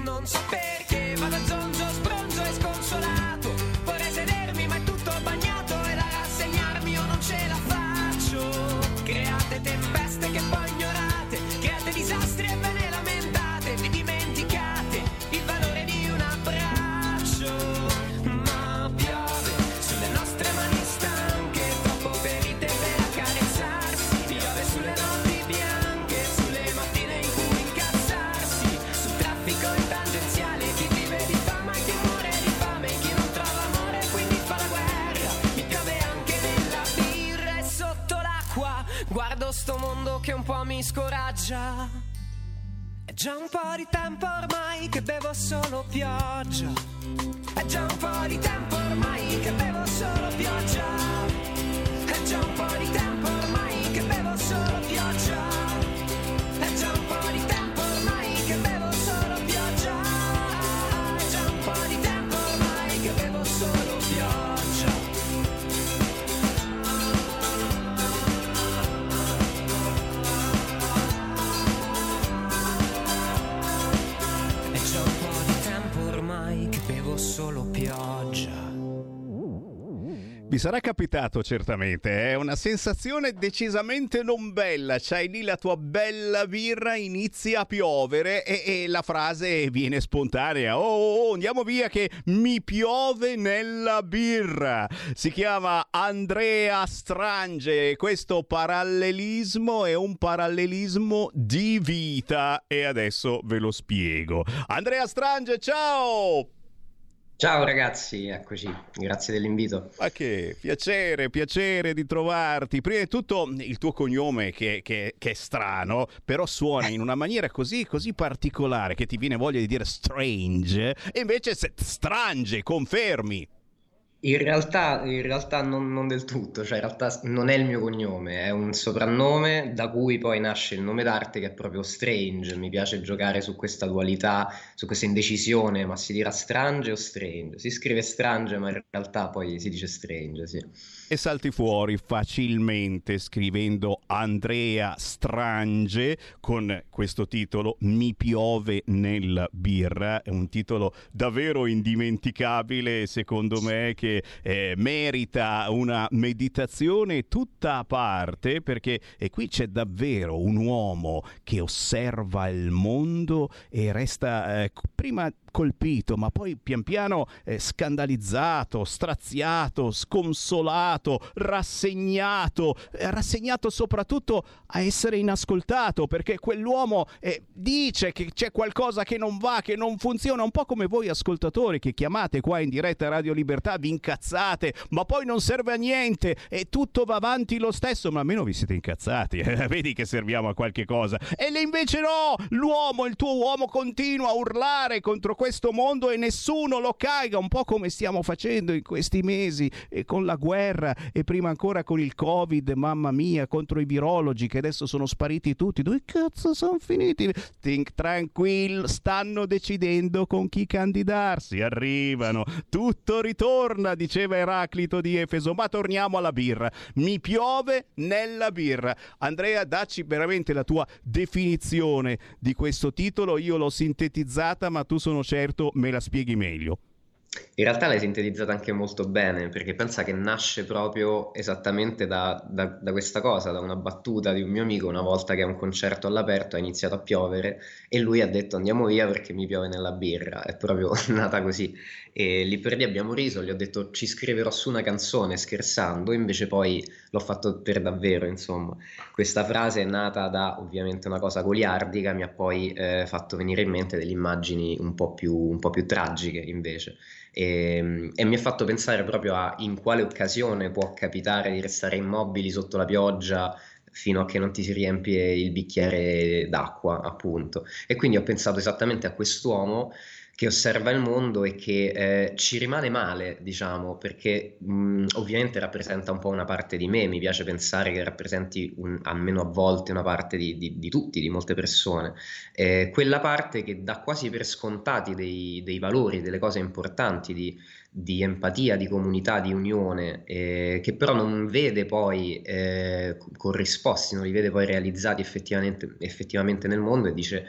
Non so perché vado a zonzo, sbronzo e sconsolato. Che un po' mi scoraggia. È già un po' di tempo ormai che bevo solo pioggia. È già un po' di tempo ormai che bevo solo pioggia. È già un po' di tempo ormai pioggia. Vi sarà capitato certamente, è una sensazione decisamente non bella. C'hai lì la tua bella birra, inizia a piovere e, e la frase viene spontanea. Oh, oh, oh, andiamo via che mi piove nella birra. Si chiama Andrea Strange. Questo parallelismo è un parallelismo di vita e adesso ve lo spiego. Andrea Strange, ciao! Ciao ragazzi, eccoci, grazie dell'invito. Ma che piacere, piacere di trovarti. Prima di tutto il tuo cognome che, che- che è strano, però suona in una maniera così, così particolare che ti viene voglia di dire strange e invece strange, confermi. In realtà, in realtà non, non del tutto, cioè in realtà non è il mio cognome, è un soprannome da cui poi nasce il nome d'arte che è proprio Strange. Mi piace giocare su questa dualità, su questa indecisione, ma si dirà Strange o Strange? Si scrive Strange, ma in realtà poi si dice Strange, sì. E salti fuori facilmente scrivendo Andrea Strange con questo titolo Mi piove nel birra, è un titolo davvero indimenticabile secondo me che eh, merita una meditazione tutta a parte perché e qui c'è davvero un uomo che osserva il mondo e resta eh, prima colpito, ma poi pian piano eh, scandalizzato, straziato, sconsolato, rassegnato, eh, rassegnato soprattutto a essere inascoltato, perché quell'uomo eh, dice che c'è qualcosa che non va, che non funziona, un po' come voi ascoltatori che chiamate qua in diretta Radio Libertà, vi incazzate, ma poi non serve a niente e tutto va avanti lo stesso, ma almeno vi siete incazzati, *laughs* eh? vedi che serviamo a qualche cosa. E invece no, l'uomo, il tuo uomo continua a urlare contro questo mondo e nessuno lo caiga, un po' come stiamo facendo in questi mesi e con la guerra e prima ancora con il Covid, mamma mia, contro i virologi che adesso sono spariti tutti. Dove cazzo sono finiti? Think tranquill, stanno decidendo con chi candidarsi, arrivano, tutto ritorna, diceva Eraclito di Efeso, ma torniamo alla birra. Mi piove nella birra. Andrea, dacci veramente la tua definizione di questo titolo, io l'ho sintetizzata, ma tu sono certo me la spieghi meglio. In realtà l'hai sintetizzata anche molto bene, perché pensa che nasce proprio esattamente da, da, da, questa cosa, da una battuta di un mio amico una volta che a un concerto all'aperto ha iniziato a piovere e lui ha detto andiamo via perché mi piove nella birra, è proprio *laughs* nata così. E lì per lì abbiamo riso, gli ho detto ci scriverò su una canzone scherzando, invece poi l'ho fatto per davvero, insomma. Questa frase è nata da ovviamente una cosa goliardica, mi ha poi eh, fatto venire in mente delle immagini un po' più, un po più tragiche invece. E, e, mi ha fatto pensare proprio a in quale occasione può capitare di restare immobili sotto la pioggia fino a che non ti si riempie il bicchiere d'acqua, appunto. E quindi ho pensato esattamente a quest'uomo che osserva il mondo e che eh, ci rimane male, diciamo, perché mh, ovviamente rappresenta un po' una parte di me, mi piace pensare che rappresenti un, almeno a volte una parte di, di, di tutti, di molte persone, eh, quella parte che dà quasi per scontati dei, dei valori, delle cose importanti, di, di empatia, di comunità, di unione, eh, che però non vede poi eh, corrisposti, non li vede poi realizzati effettivamente, effettivamente nel mondo e dice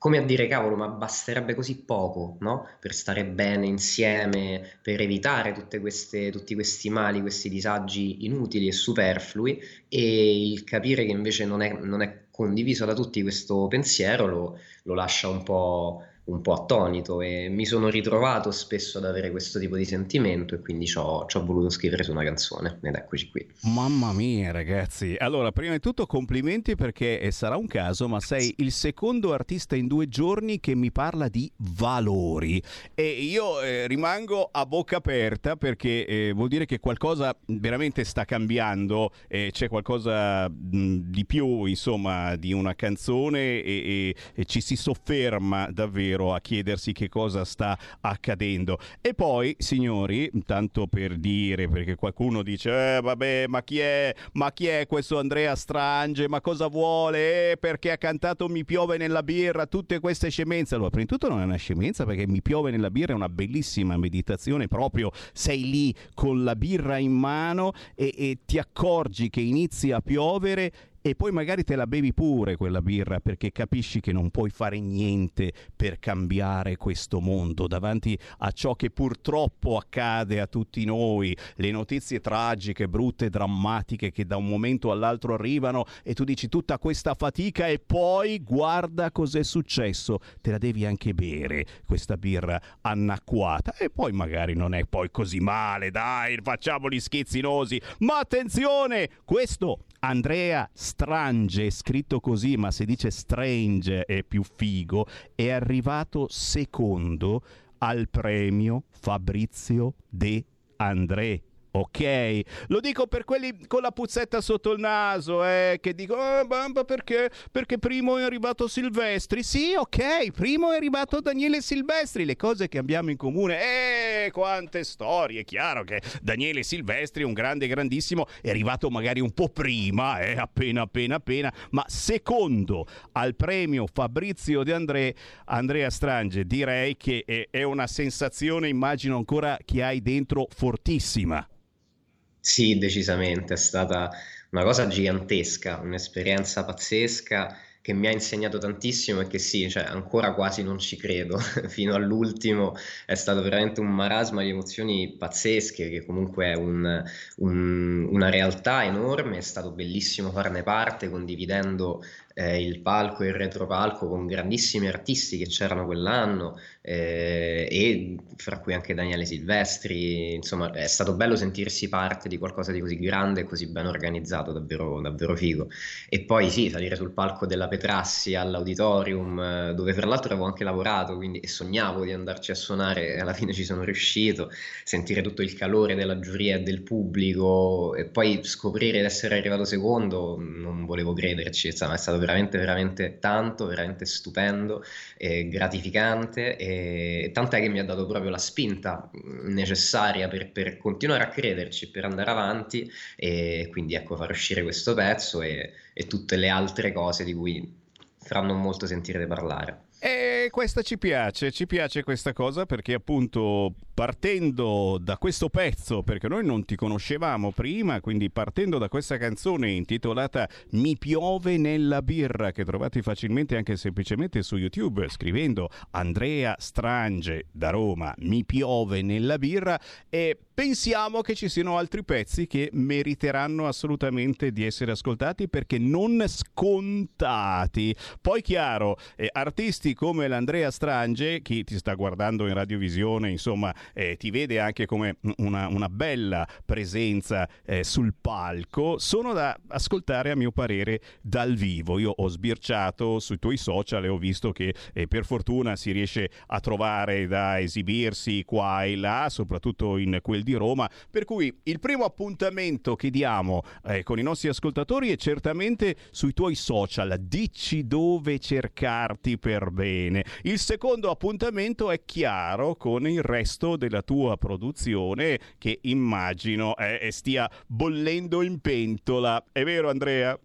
come a dire cavolo, ma basterebbe così poco, no? Per stare bene insieme, per evitare queste, tutti questi mali, questi disagi inutili e superflui e il capire che invece non è, non è condiviso da tutti questo pensiero lo, lo lascia un po' un po' attonito e mi sono ritrovato spesso ad avere questo tipo di sentimento e quindi ci ho, voluto scrivere su una canzone ed eccoci qui. Mamma mia ragazzi, allora prima di tutto complimenti perché eh, sarà un caso ma sei il secondo artista in due giorni che mi parla di valori. E io eh, rimango a bocca aperta perché eh, vuol dire che qualcosa veramente sta cambiando, c'è qualcosa mh, di più insomma di una canzone e, e, e ci si sofferma davvero davvero a chiedersi che cosa sta accadendo. E poi, signori, tanto per dire, perché qualcuno dice, eh, vabbè, ma chi è? Ma chi è questo Andrea Strange? Ma cosa vuole? Eh, perché ha cantato Mi piove nella birra, tutte queste scemenze. Allora, prima di tutto non è una scemenza, perché Mi piove nella birra è una bellissima meditazione, proprio sei lì con la birra in mano e, e ti accorgi che inizi a piovere e poi magari te la bevi pure quella birra perché capisci che non puoi fare niente per cambiare questo mondo. Davanti a ciò che purtroppo accade a tutti noi, le notizie tragiche, brutte, drammatiche che da un momento all'altro arrivano e tu dici tutta questa fatica e poi guarda cos'è successo, te la devi anche bere questa birra annacquata. E poi magari non è poi così male, dai, facciamo gli schizzinosi, ma attenzione, questo Andrea Strange, scritto così, ma se dice Strange è più figo, è arrivato secondo al premio Fabrizio De André Ok, lo dico per quelli con la puzzetta sotto il naso, eh, che dicono, eh, bamba, perché? Perché primo è arrivato Silvestri. Sì, ok, primo è arrivato Daniele Silvestri, le cose che abbiamo in comune. Eh, quante storie, chiaro che Daniele Silvestri, un grande, grandissimo, è arrivato magari un po' prima, eh, appena, appena, appena, ma secondo al premio Fabrizio De André, Andrea Strange, direi che è, è una sensazione, immagino ancora, che hai dentro fortissima. Sì, decisamente, è stata una cosa gigantesca, un'esperienza pazzesca che mi ha insegnato tantissimo e che sì, cioè, ancora quasi non ci credo, *laughs* fino all'ultimo è stato veramente un marasma di emozioni pazzesche, che comunque è un, un, una realtà enorme, è stato bellissimo farne parte, condividendo eh, il palco e il retropalco con grandissimi artisti che c'erano quell'anno eh, e fra cui anche Daniele Silvestri, insomma è stato bello sentirsi parte di qualcosa di così grande e così ben organizzato, davvero, davvero figo. E poi sì, salire sul palco della Petrassi all'auditorium, eh, dove fra l'altro avevo anche lavorato quindi, e sognavo di andarci a suonare e alla fine ci sono riuscito, sentire tutto il calore della giuria e del pubblico e poi scoprire di essere arrivato secondo, non volevo crederci, insomma, è stato veramente, veramente tanto, veramente stupendo e gratificante. E tant'è che mi ha dato proprio la spinta necessaria per, per, continuare a crederci, per andare avanti e quindi ecco far uscire questo pezzo e, e tutte le altre cose di cui fra non molto sentirete parlare. E questa ci piace, ci piace questa cosa perché appunto partendo da questo pezzo, perché noi non ti conoscevamo prima, quindi partendo da questa canzone intitolata Mi piove nella birra, che trovate facilmente anche semplicemente su YouTube, scrivendo Andrea Strange da Roma, Mi piove nella birra, e pensiamo che ci siano altri pezzi che meriteranno assolutamente di essere ascoltati perché non scontati. Poi chiaro, eh, artisti come l'Andrea Strange, chi ti sta guardando in radiovisione, insomma, eh, ti vede anche come una, una bella presenza eh, sul palco, sono da ascoltare a mio parere dal vivo. Io ho sbirciato sui tuoi social e ho visto che eh, per fortuna si riesce a trovare da esibirsi qua e là, soprattutto in quel di Roma, per cui il primo appuntamento che diamo eh, con i nostri ascoltatori è certamente sui tuoi social, dici dove cercarti per bene. Il secondo appuntamento è chiaro con il resto della tua produzione che immagino eh, stia bollendo in pentola. È vero Andrea?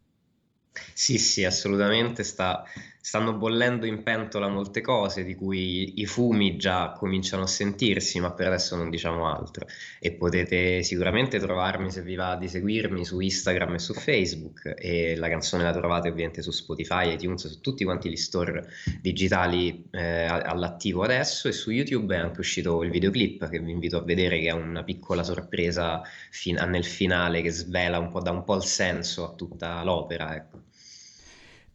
Sì, sì, assolutamente sta, stanno bollendo in pentola molte cose di cui i fumi già cominciano a sentirsi, ma per adesso non diciamo altro. E potete sicuramente trovarmi se vi va di seguirmi su Instagram e su Facebook e la canzone la trovate ovviamente su Spotify, iTunes, su tutti quanti gli store digitali eh, all'attivo adesso e su YouTube è anche uscito il videoclip che vi invito a vedere che è una piccola sorpresa fin- nel finale che svela un po', dà un po' il senso a tutta l'opera. Ecco.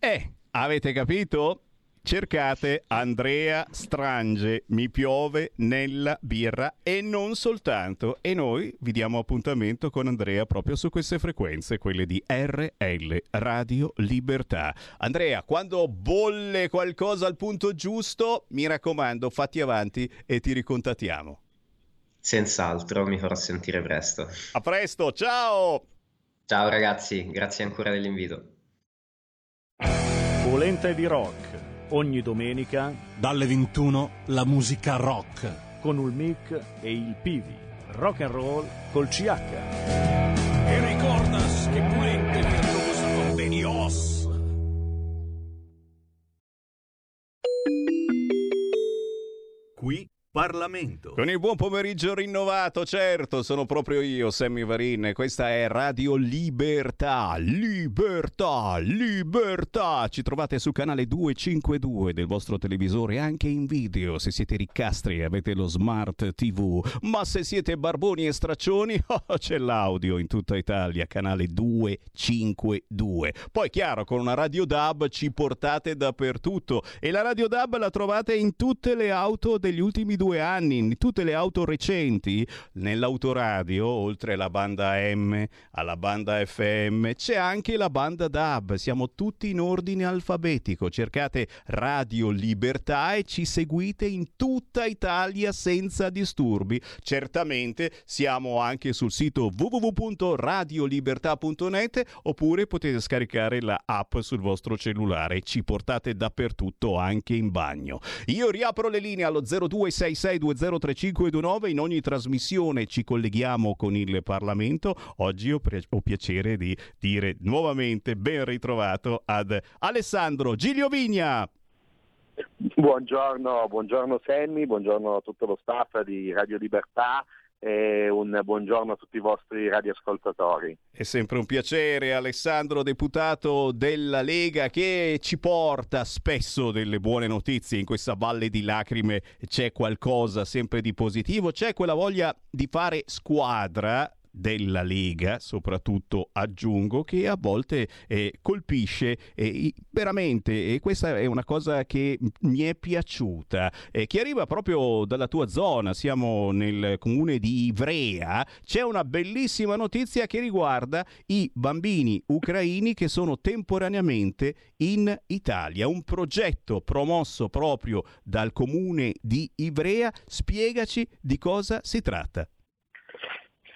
Eh, avete capito? Cercate Andrea Strange, mi piove nella birra e non soltanto. E noi vi diamo appuntamento con Andrea proprio su queste frequenze, quelle di RL Radio Libertà. Andrea, quando bolle qualcosa al punto giusto, mi raccomando, fatti avanti e ti ricontattiamo. Senz'altro, mi farò sentire presto. A presto, ciao! Ciao ragazzi, grazie ancora dell'invito. Polenta di rock. Ogni domenica dalle 21 la musica rock con il mic e il Pivi. Rock and roll col CH. E ricordas che Polenta virtuosa con Benios. Qui Parlamento. Con il buon pomeriggio rinnovato, certo, sono proprio io, Sammy Varin. Questa è Radio Libertà. Libertà, libertà. Ci trovate su canale 252 del vostro televisore, anche in video se siete riccastri e avete lo smart TV. Ma se siete barboni e straccioni, *laughs* oh, c'è l'audio in tutta Italia, canale 252. Poi, chiaro, con una radio DAB ci portate dappertutto. E la radio DAB la trovate in tutte le auto degli ultimi due anni in tutte le auto recenti, nell'autoradio, oltre alla banda M, alla banda FM, c'è anche la banda DAB. Siamo tutti in ordine alfabetico. Cercate Radio Libertà e ci seguite in tutta Italia senza disturbi. Certamente siamo anche sul sito www.radiolibertà.net oppure potete scaricare la app sul vostro cellulare. Ci portate dappertutto, anche in bagno. Io riapro le linee allo 0266 366203529 in ogni trasmissione ci colleghiamo con il Parlamento. Oggi ho, pre- ho piacere di dire nuovamente ben ritrovato ad Alessandro Giglio Vigna. Buongiorno, buongiorno Sammy, buongiorno a tutto lo staff di Radio Libertà e un buongiorno a tutti i vostri radioascoltatori. È sempre un piacere, Alessandro, deputato della Lega, che ci porta spesso delle buone notizie. In questa valle di lacrime c'è qualcosa sempre di positivo, c'è quella voglia di fare squadra della Lega, soprattutto aggiungo, che a volte eh, colpisce eh, veramente, e questa è una cosa che mi è piaciuta, eh, che arriva proprio dalla tua zona, siamo nel comune di Ivrea, c'è una bellissima notizia che riguarda i bambini ucraini che sono temporaneamente in Italia, un progetto promosso proprio dal comune di Ivrea, spiegaci di cosa si tratta.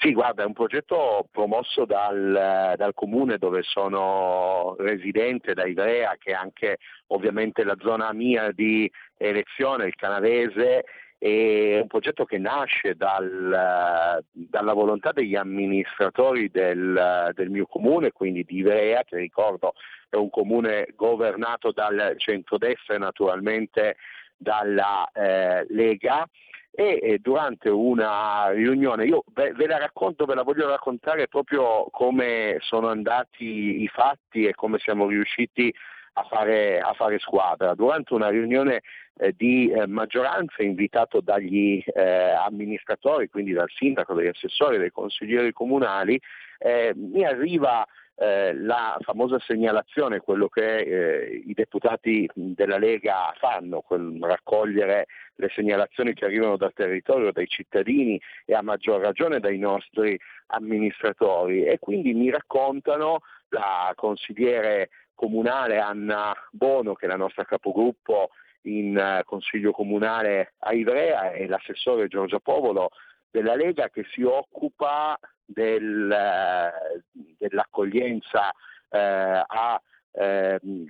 Sì, guarda, è un progetto promosso dal, dal, comune dove sono residente, da Ivrea, che è anche ovviamente la zona mia di elezione, il canavese, è un progetto che nasce dal, dalla volontà degli amministratori del, del, mio comune, quindi di Ivrea, che ricordo è un comune governato dal centrodestra e naturalmente dalla eh, Lega e durante una riunione, io ve, la racconto, ve la voglio raccontare proprio come sono andati i fatti e come siamo riusciti a fare, a fare squadra. Durante una riunione eh, di eh, maggioranza invitato dagli eh, amministratori, quindi dal sindaco, dagli assessori, dai consiglieri comunali, eh, mi arriva eh, la famosa segnalazione, quello che eh, i deputati della Lega fanno, quel, raccogliere le segnalazioni che arrivano dal territorio, dai cittadini e a maggior ragione dai nostri amministratori. E quindi mi raccontano la consigliere comunale Anna Bono, che è la nostra capogruppo in uh, Consiglio Comunale a Ivrea e l'assessore Giorgia Povolo della Lega che si occupa del, eh, dell'accoglienza eh, ai ehm,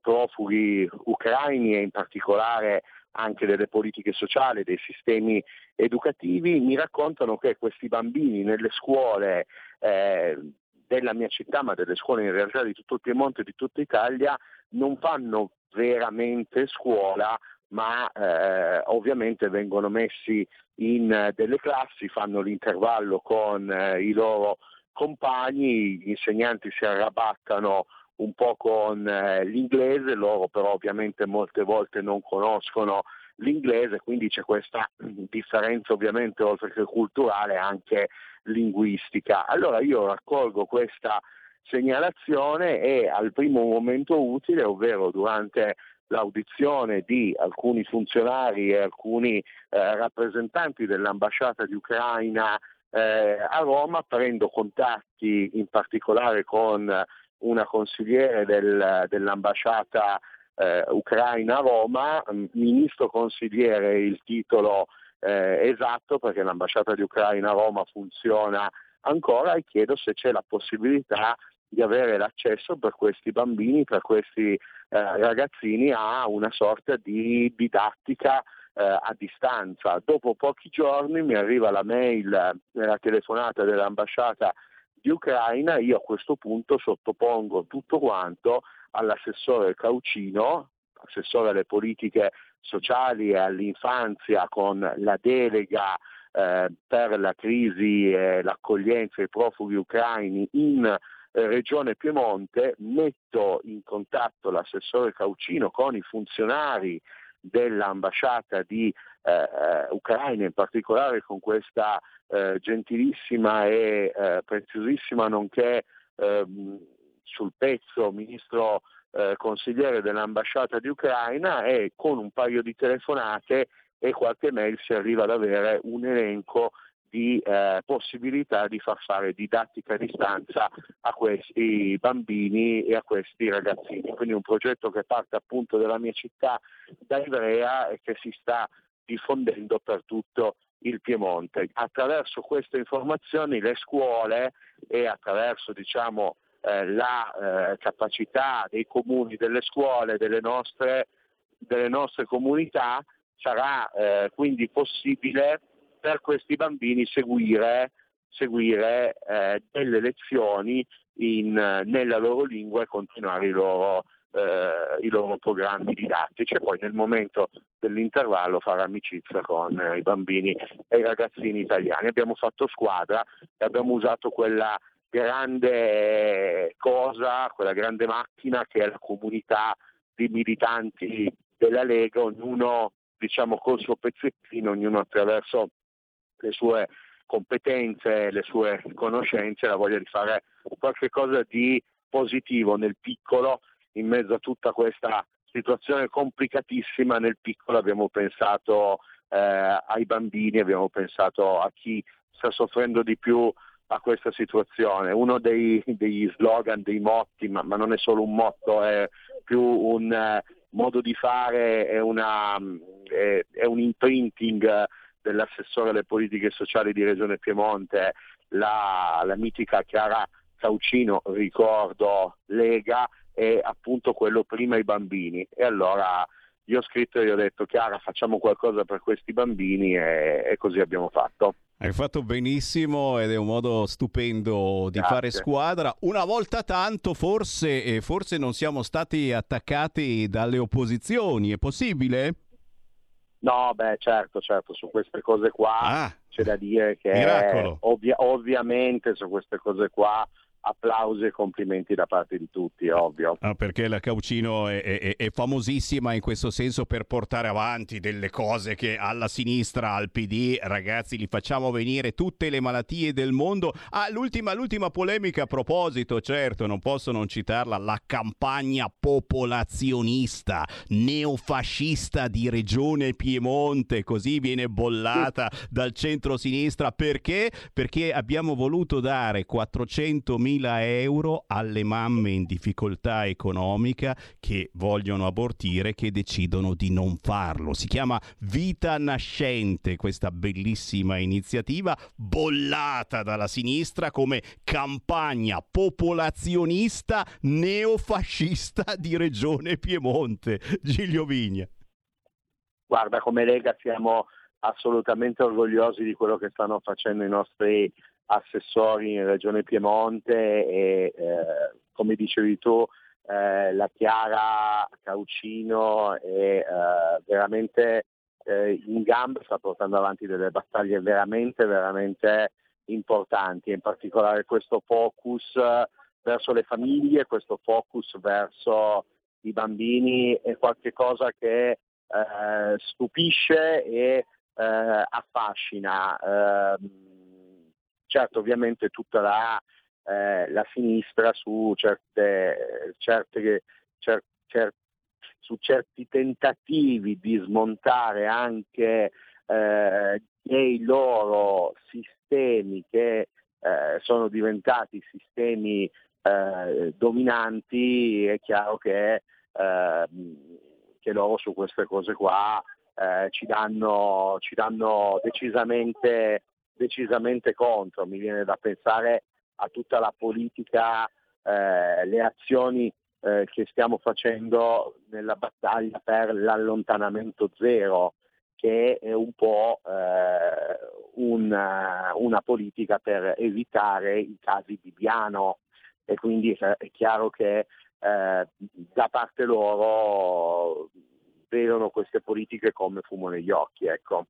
profughi ucraini e in particolare anche delle politiche sociali, dei sistemi educativi, mi raccontano che questi bambini nelle scuole eh, della mia città, ma delle scuole in realtà di tutto il Piemonte e di tutta Italia, non fanno veramente scuola, ma eh, ovviamente vengono messi in eh, delle classi, fanno l'intervallo con eh, i loro compagni, gli insegnanti si arrabattano un po' con eh, l'inglese, loro però ovviamente molte volte non conoscono l'inglese, quindi c'è questa *clears throat* differenza ovviamente oltre che culturale anche linguistica. Allora io raccolgo questa segnalazione e al primo momento utile, ovvero durante l'audizione di alcuni funzionari e alcuni eh, rappresentanti dell'ambasciata di Ucraina eh, a Roma, prendo contatti in particolare con una consigliere del, dell'ambasciata eh, ucraina a Roma, ministro consigliere il titolo eh, esatto perché l'ambasciata di Ucraina a Roma funziona ancora e chiedo se c'è la possibilità di avere l'accesso per questi bambini, per questi eh, ragazzini a una sorta di didattica eh, a distanza. Dopo pochi giorni mi arriva la mail, eh, la telefonata dell'ambasciata di Ucraina, io a questo punto sottopongo tutto quanto all'assessore Caucino, assessore alle politiche sociali e all'infanzia con la delega eh, per la crisi e l'accoglienza dei profughi ucraini in Regione Piemonte, metto in contatto l'assessore Caucino con i funzionari dell'ambasciata di eh, eh, Ucraina, in particolare con questa eh, gentilissima e eh, preziosissima, nonché ehm, sul pezzo ministro eh, consigliere dell'ambasciata di Ucraina e con un paio di telefonate e qualche mail si arriva ad avere un elenco di eh, possibilità di far fare didattica a distanza a questi bambini e a questi ragazzini. Quindi un progetto che parte appunto dalla mia città, da Ivrea e che si sta diffondendo per tutto il Piemonte. Attraverso queste informazioni le scuole e attraverso diciamo, eh, la eh, capacità dei comuni, delle scuole, delle nostre, delle nostre comunità sarà eh, quindi possibile per questi bambini seguire, seguire eh, delle lezioni in, nella loro lingua e continuare i loro, eh, i loro, programmi didattici e poi nel momento dell'intervallo fare amicizia con eh, i bambini e i ragazzini italiani. Abbiamo fatto squadra e abbiamo usato quella grande cosa, quella grande macchina che è la comunità di militanti della Lega, ognuno diciamo col suo pezzettino, ognuno attraverso le sue competenze, le sue conoscenze, la voglia di fare qualcosa di positivo nel piccolo in mezzo a tutta questa situazione complicatissima nel piccolo abbiamo pensato eh, ai bambini, abbiamo pensato a chi sta soffrendo di più a questa situazione. Uno dei, degli slogan, dei motti, ma, ma, non è solo un motto, è più un eh, modo di fare, è, una, è, è un imprinting dell'assessore alle politiche sociali di Regione Piemonte, la, la mitica Chiara Caucino, ricordo Lega, è appunto quello prima i bambini. E allora io ho scritto e gli ho detto Chiara facciamo qualcosa per questi bambini e, e così abbiamo fatto. Hai fatto benissimo ed è un modo stupendo di Grazie. fare squadra. Una volta tanto forse, forse non siamo stati attaccati dalle opposizioni, è possibile? No, beh, certo, certo, su queste cose qua Ah. c'è da dire che ovvia- ovviamente su queste cose qua applausi e complimenti da parte di tutti, è ovvio. Ah, perché la Caucino è, è- è famosissima in questo senso per portare avanti delle cose che alla sinistra, al PD, ragazzi, li facciamo venire tutte le malattie del mondo. Ah, l'ultima, l'ultima polemica a proposito, certo, non posso non citarla, la campagna popolazionista, neofascista di Regione Piemonte, così viene bollata *laughs* dal centro-sinistra. Perché? Perché abbiamo voluto dare 400.000 euro alle mamme in difficoltà economica che vogliono abortire, che decidono di non farlo. Si chiama Vita Nascente, questa bellissima iniziativa bollata dalla sinistra come campagna popolazionista neofascista di Regione Piemonte. Giglio Vigna. Guarda, come Lega siamo assolutamente orgogliosi di quello che stanno facendo i nostri assessori in Regione Piemonte e eh, come dicevi tu eh, la Chiara Caucino è eh, veramente eh, in gambe, sta portando avanti delle battaglie veramente, veramente importanti, in particolare questo focus eh, verso le famiglie, questo focus verso i bambini è qualcosa che eh, stupisce e eh, affascina. Ehm, certo, ovviamente tutta la, eh, la sinistra su certe, certe, cer- cer- su certi tentativi di smontare anche eh, dei loro sistemi che eh, sono diventati sistemi eh, dominanti, è chiaro che, eh, che loro su queste cose qua eh, ci danno, ci danno decisamente, decisamente contro. Mi viene da pensare a tutta la politica, eh, le azioni eh, che stiamo facendo nella battaglia per l'allontanamento zero, che è un po' eh, una, una politica per evitare i casi di Biano e quindi è è chiaro che eh, da parte loro vedono queste politiche come fumo negli occhi. Ecco.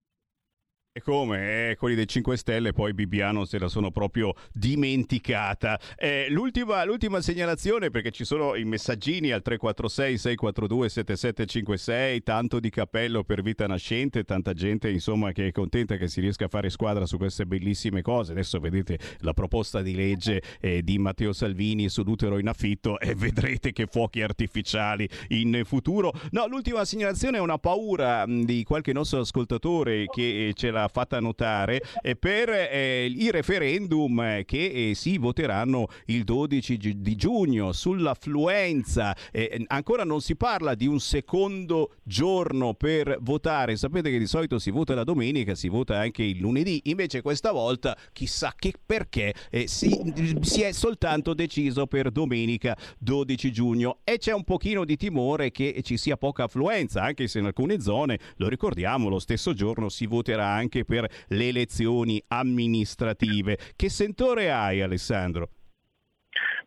E come? Eh, quelli dei 5 Stelle poi Bibbiano se la sono proprio dimenticata. Eh, l'ultima, l'ultima segnalazione, perché ci sono i messaggini al 346-642-7756, tanto di cappello per vita nascente, tanta gente insomma che è contenta che si riesca a fare squadra su queste bellissime cose. Adesso vedete la proposta di legge eh, di Matteo Salvini sull'utero in affitto e vedrete che fuochi artificiali in futuro. No, l'ultima segnalazione è una paura mh, di qualche nostro ascoltatore che eh, ce l'ha fatta notare eh, per eh, i referendum eh, che si voteranno il 12 gi- di giugno sull'affluenza. Ancora non si parla di un secondo giorno per votare. Sapete che di solito si vota la domenica, si vota anche il lunedì. Invece questa volta chissà che perché si, si è soltanto deciso per domenica 12 giugno e c'è un pochino di timore che ci sia poca affluenza, anche se in alcune zone, lo ricordiamo, lo stesso giorno si voterà anche per le elezioni amministrative. Che sentore hai Alessandro?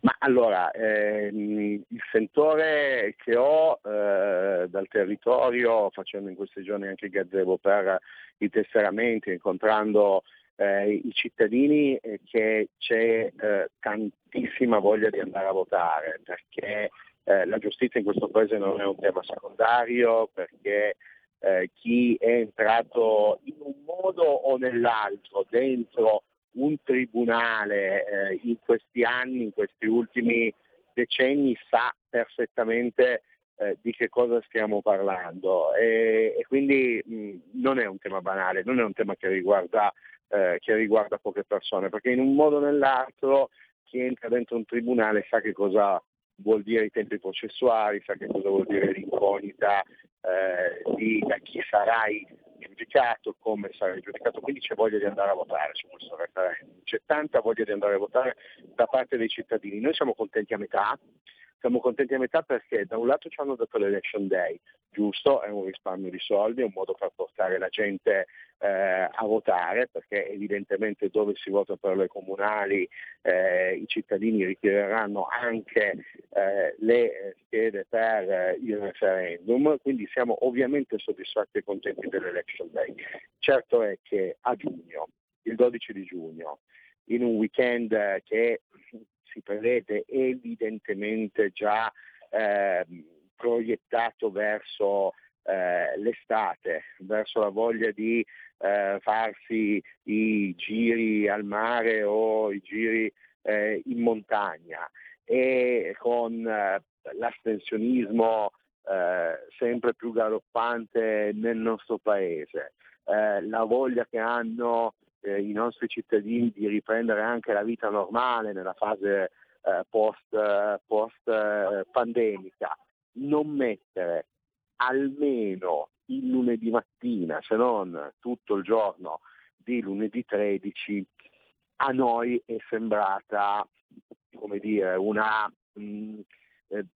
Ma allora, ehm, il sentore che ho eh, dal territorio, facendo in questi giorni anche il gazebo per i tesseramenti, incontrando eh, i cittadini, è che c'è eh, tantissima voglia di andare a votare, perché eh, la giustizia in questo paese non è un tema secondario, perché eh, chi è entrato in un modo o nell'altro dentro un tribunale eh, in questi anni, in questi ultimi decenni, sa perfettamente eh, di che cosa stiamo parlando. E, e quindi mh, non è un tema banale, non è un tema che riguarda, eh, che riguarda poche persone, perché in un modo o nell'altro chi entra dentro un tribunale sa che cosa vuol dire i tempi processuali, sa che cosa vuol dire l'incognita eh, di da chi sarai giudicato, come sarai giudicato, quindi c'è voglia di andare a votare su questo referendum, c'è tanta voglia di andare a votare da parte dei cittadini. Noi siamo contenti a metà, siamo contenti a metà perché da un lato ci hanno dato l'election day, giusto, è un risparmio di soldi, è un modo per portare la gente eh, a votare, perché evidentemente dove si vota per le comunali eh, i cittadini ritireranno anche eh, le schede per eh, il referendum, quindi siamo ovviamente soddisfatti e contenti dell'election day. Certo è che a giugno, il 12 di giugno, in un weekend che si prevede evidentemente già eh, proiettato verso eh, l'estate, verso la voglia di eh, farsi i giri al mare o i giri eh, in montagna. E con eh, l'astensionismo eh, sempre più galoppante nel nostro paese, la voglia che hanno eh, i nostri cittadini di riprendere anche la vita normale nella fase eh, post, eh, post eh, pandemica, non mettere almeno il lunedì mattina, se non tutto il giorno di lunedì 13, a noi è sembrata come dire, una mh, mm, eh,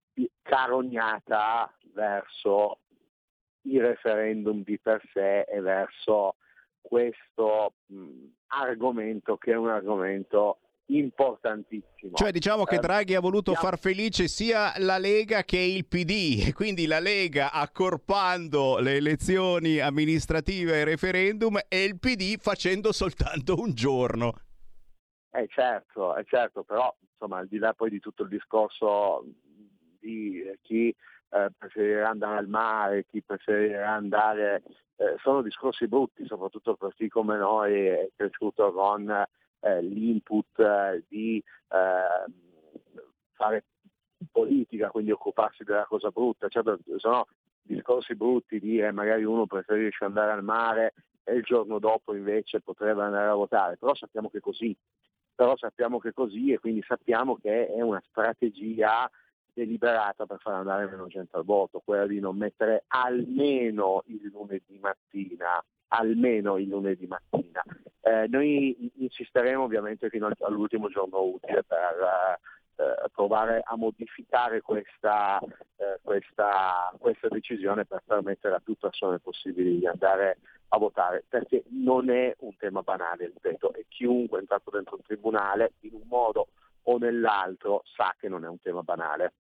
carognata verso il referendum di per sé e verso questo mh, argomento che è un argomento importantissimo. Cioè diciamo che Eh, Draghi ha voluto far felice sia la Lega che il PD e quindi la Lega accorpando le elezioni amministrative e referendum e il PD facendo soltanto un giorno. Eh certo, è certo, però insomma al di là poi di tutto il discorso di eh, chi eh, preferirà andare al mare, chi preferirà andare, eh, sono discorsi brutti, soprattutto per chi come noi è cresciuto con eh, l'input eh, di eh, fare politica, quindi occuparsi della cosa brutta, certo sono discorsi brutti dire magari uno preferisce andare al mare e il giorno dopo invece potrebbe andare a votare, però sappiamo che è così, però sappiamo che è così e quindi sappiamo che è una strategia deliberata per far andare meno gente al voto, quella di non mettere almeno il lunedì mattina, almeno il lunedì mattina. Eh, noi insisteremo ovviamente fino al- all'ultimo giorno utile per eh, provare a modificare questa, eh, questa, questa decisione per permettere a più persone possibili di andare a votare, perché non è un tema banale, ripeto, e chiunque è entrato dentro un tribunale in un modo o nell'altro sa che non è un tema banale.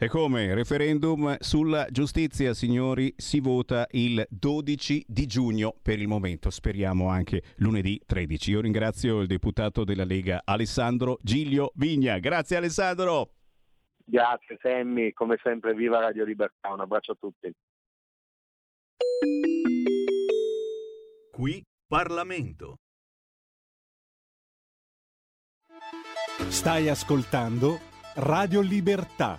E come referendum sulla giustizia, signori, si vota il 12 di giugno per il momento, speriamo anche lunedì 13. Io ringrazio il deputato della Lega Alessandro Giglio Vigna. Grazie Alessandro. Grazie Sammy, come sempre viva Radio Libertà, un abbraccio a tutti. Qui Parlamento. Stai ascoltando Radio Libertà,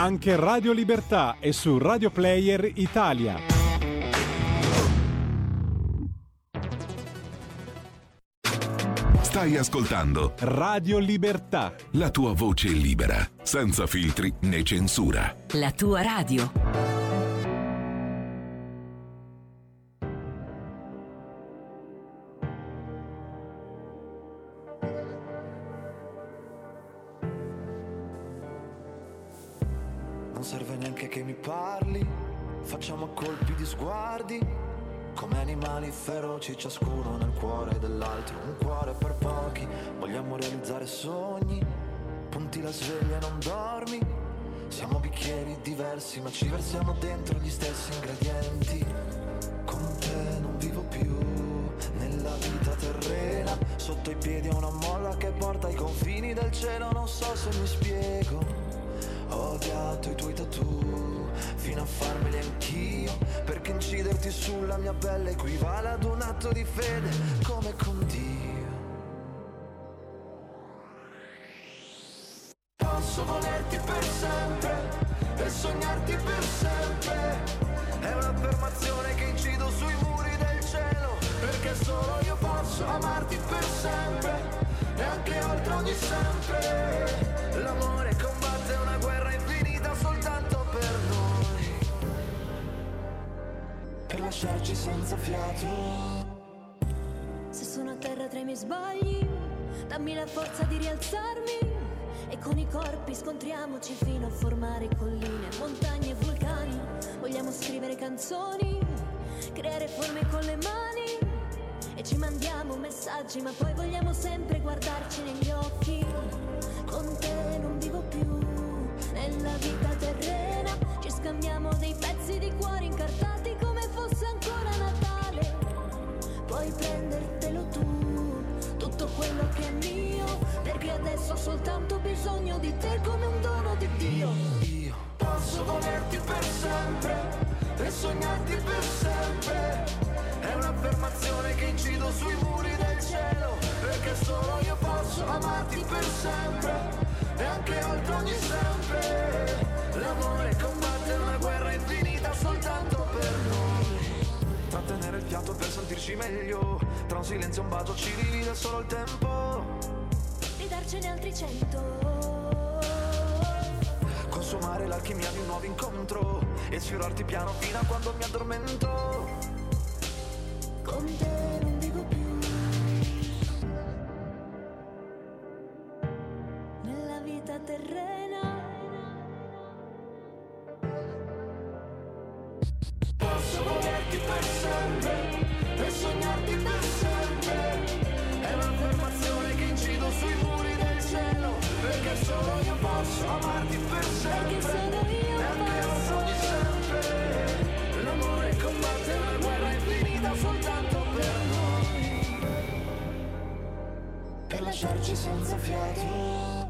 Anche Radio Libertà è su Radio Player Italia. Stai ascoltando Radio Libertà. la tua voce libera, senza filtri né censura. La tua radio. Feroci ciascuno nel cuore dell'altro Un cuore per pochi, vogliamo realizzare sogni Punti la sveglia e non dormi. Siamo bicchieri diversi ma ci versiamo dentro gli stessi ingredienti. Con te non vivo più nella vita terrena. Sotto i piedi ho una molla che porta ai confini del cielo. Non so se mi spiego. Ho odiato i tuoi tattoo fino a farmeli anch'io. Perché inciderti sulla mia pelle equivale ad un atto di fede come con Dio messaggi, ma poi vogliamo sempre guardarci negli occhi. Con te non vivo più nella vita terrena. Ci scambiamo dei pezzi di cuore incartati come fosse ancora Natale. Puoi prendertelo tu, tutto quello che è mio, perché adesso ho soltanto bisogno di te come un dono di Dio. Io posso volerti per sempre e sognarti per sempre. È un'affermazione che incido sui muri cielo, perché solo io posso amarti per sempre e anche oltre ogni sempre. L'amore combatte una guerra infinita soltanto per noi. Trattenere il fiato per sentirci meglio, tra un silenzio e un bacio ci divide solo il tempo. Di darcene altri cento. Consumare l'alchimia di un nuovo incontro e sfiorarti piano fino a quando mi addormento. Con te terrena. Posso volerti per sempre e sognarti per sempre. È un'affermazione che incido sui muri del cielo, perché solo io posso amarti per sempre. Perché solo io e oltre ogni sempre. L'amore combatte una guerra infinita soltanto per noi. Per lasciarci senza fiato.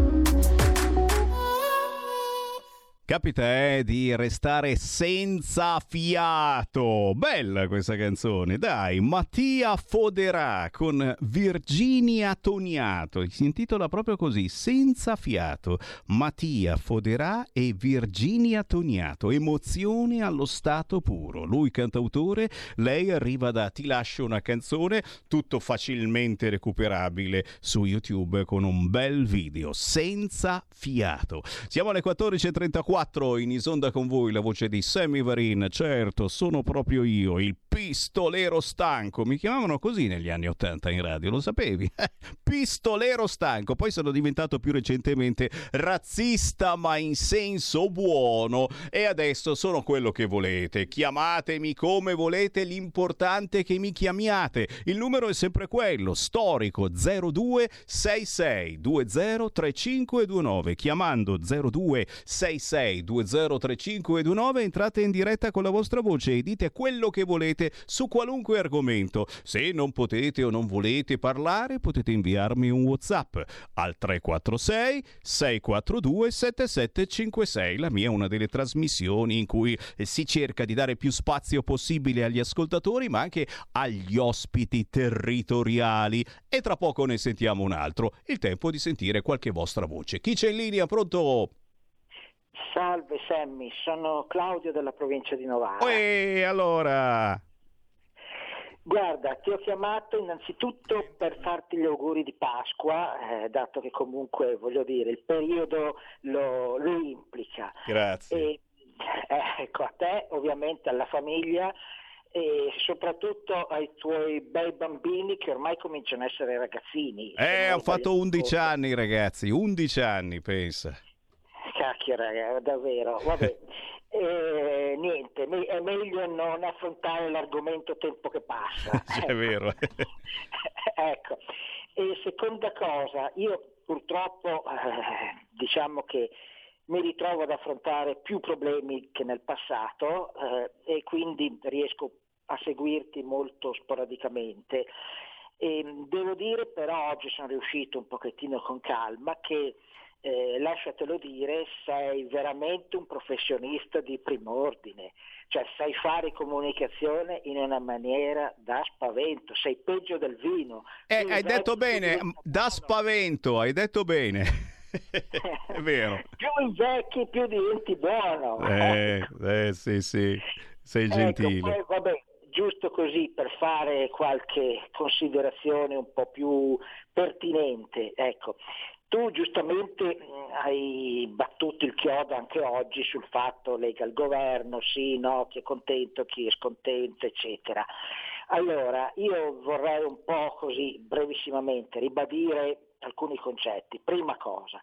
Capita eh, di restare senza fiato. Bella questa canzone, dai. Mattia Foderà con Virginia Toniato. Si intitola proprio così, Senza fiato. Mattia Foderà e Virginia Toniato. Emozione allo stato puro. Lui cantautore, lei arriva da Ti lascio una canzone, tutto facilmente recuperabile su YouTube con un bel video. Senza fiato. Siamo alle 14.34 in Isonda con voi la voce di Sammy Varin. Certo, sono proprio io, il pistolero stanco. Mi chiamavano così negli anni 80 in radio, lo sapevi? *laughs* pistolero stanco. Poi sono diventato più recentemente razzista, ma in senso buono. E adesso sono quello che volete. Chiamatemi come volete, l'importante è che mi chiamiate. Il numero è sempre quello, storico 0266 203529. Chiamando 0266 203529 entrate in diretta con la vostra voce e dite quello che volete su qualunque argomento. Se non potete o non volete parlare, potete inviarmi un WhatsApp al 346 642 7756. La mia è una delle trasmissioni in cui si cerca di dare più spazio possibile agli ascoltatori, ma anche agli ospiti territoriali. E tra poco ne sentiamo un altro. Il tempo di sentire qualche vostra voce. Chi c'è in linea? Pronto? Salve Sammy, sono Claudio della provincia di Novara. E allora? Guarda, ti ho chiamato innanzitutto per farti gli auguri di Pasqua, eh, dato che comunque, voglio dire, il periodo lo, lo implica. Grazie. E, eh, ecco, a te, ovviamente, alla famiglia e soprattutto ai tuoi bei bambini che ormai cominciano a essere ragazzini. Eh, ho fatto 11 sbagliato. anni, ragazzi, 11 anni, pensa. Cacchio, raga, davvero. Vabbè. *laughs* Eh, niente, è meglio non affrontare l'argomento tempo che passa. *laughs* Sì, è vero. *laughs* ecco. E seconda cosa, io purtroppo eh, diciamo che mi ritrovo ad affrontare più problemi che nel passato eh, e quindi riesco a seguirti molto sporadicamente. E devo dire però oggi sono riuscito un pochettino con calma che eh, lasciatelo dire, sei veramente un professionista di prim'ordine, cioè sai fare comunicazione in una maniera da spavento, sei peggio del vino. Eh, hai detto bene, da spavento, hai detto bene. *laughs* è vero. *laughs* Più invecchi più diventi buono. Eh, eh, sì, sì, sei Ecco, gentile. poi, vabbè, giusto così per fare qualche considerazione un po' più pertinente. Ecco, tu giustamente mh, hai battuto il chiodo anche oggi sul fatto lega al governo, sì, no, chi è contento, chi è scontento, eccetera. Allora, io vorrei un po' così brevissimamente ribadire alcuni concetti. Prima cosa,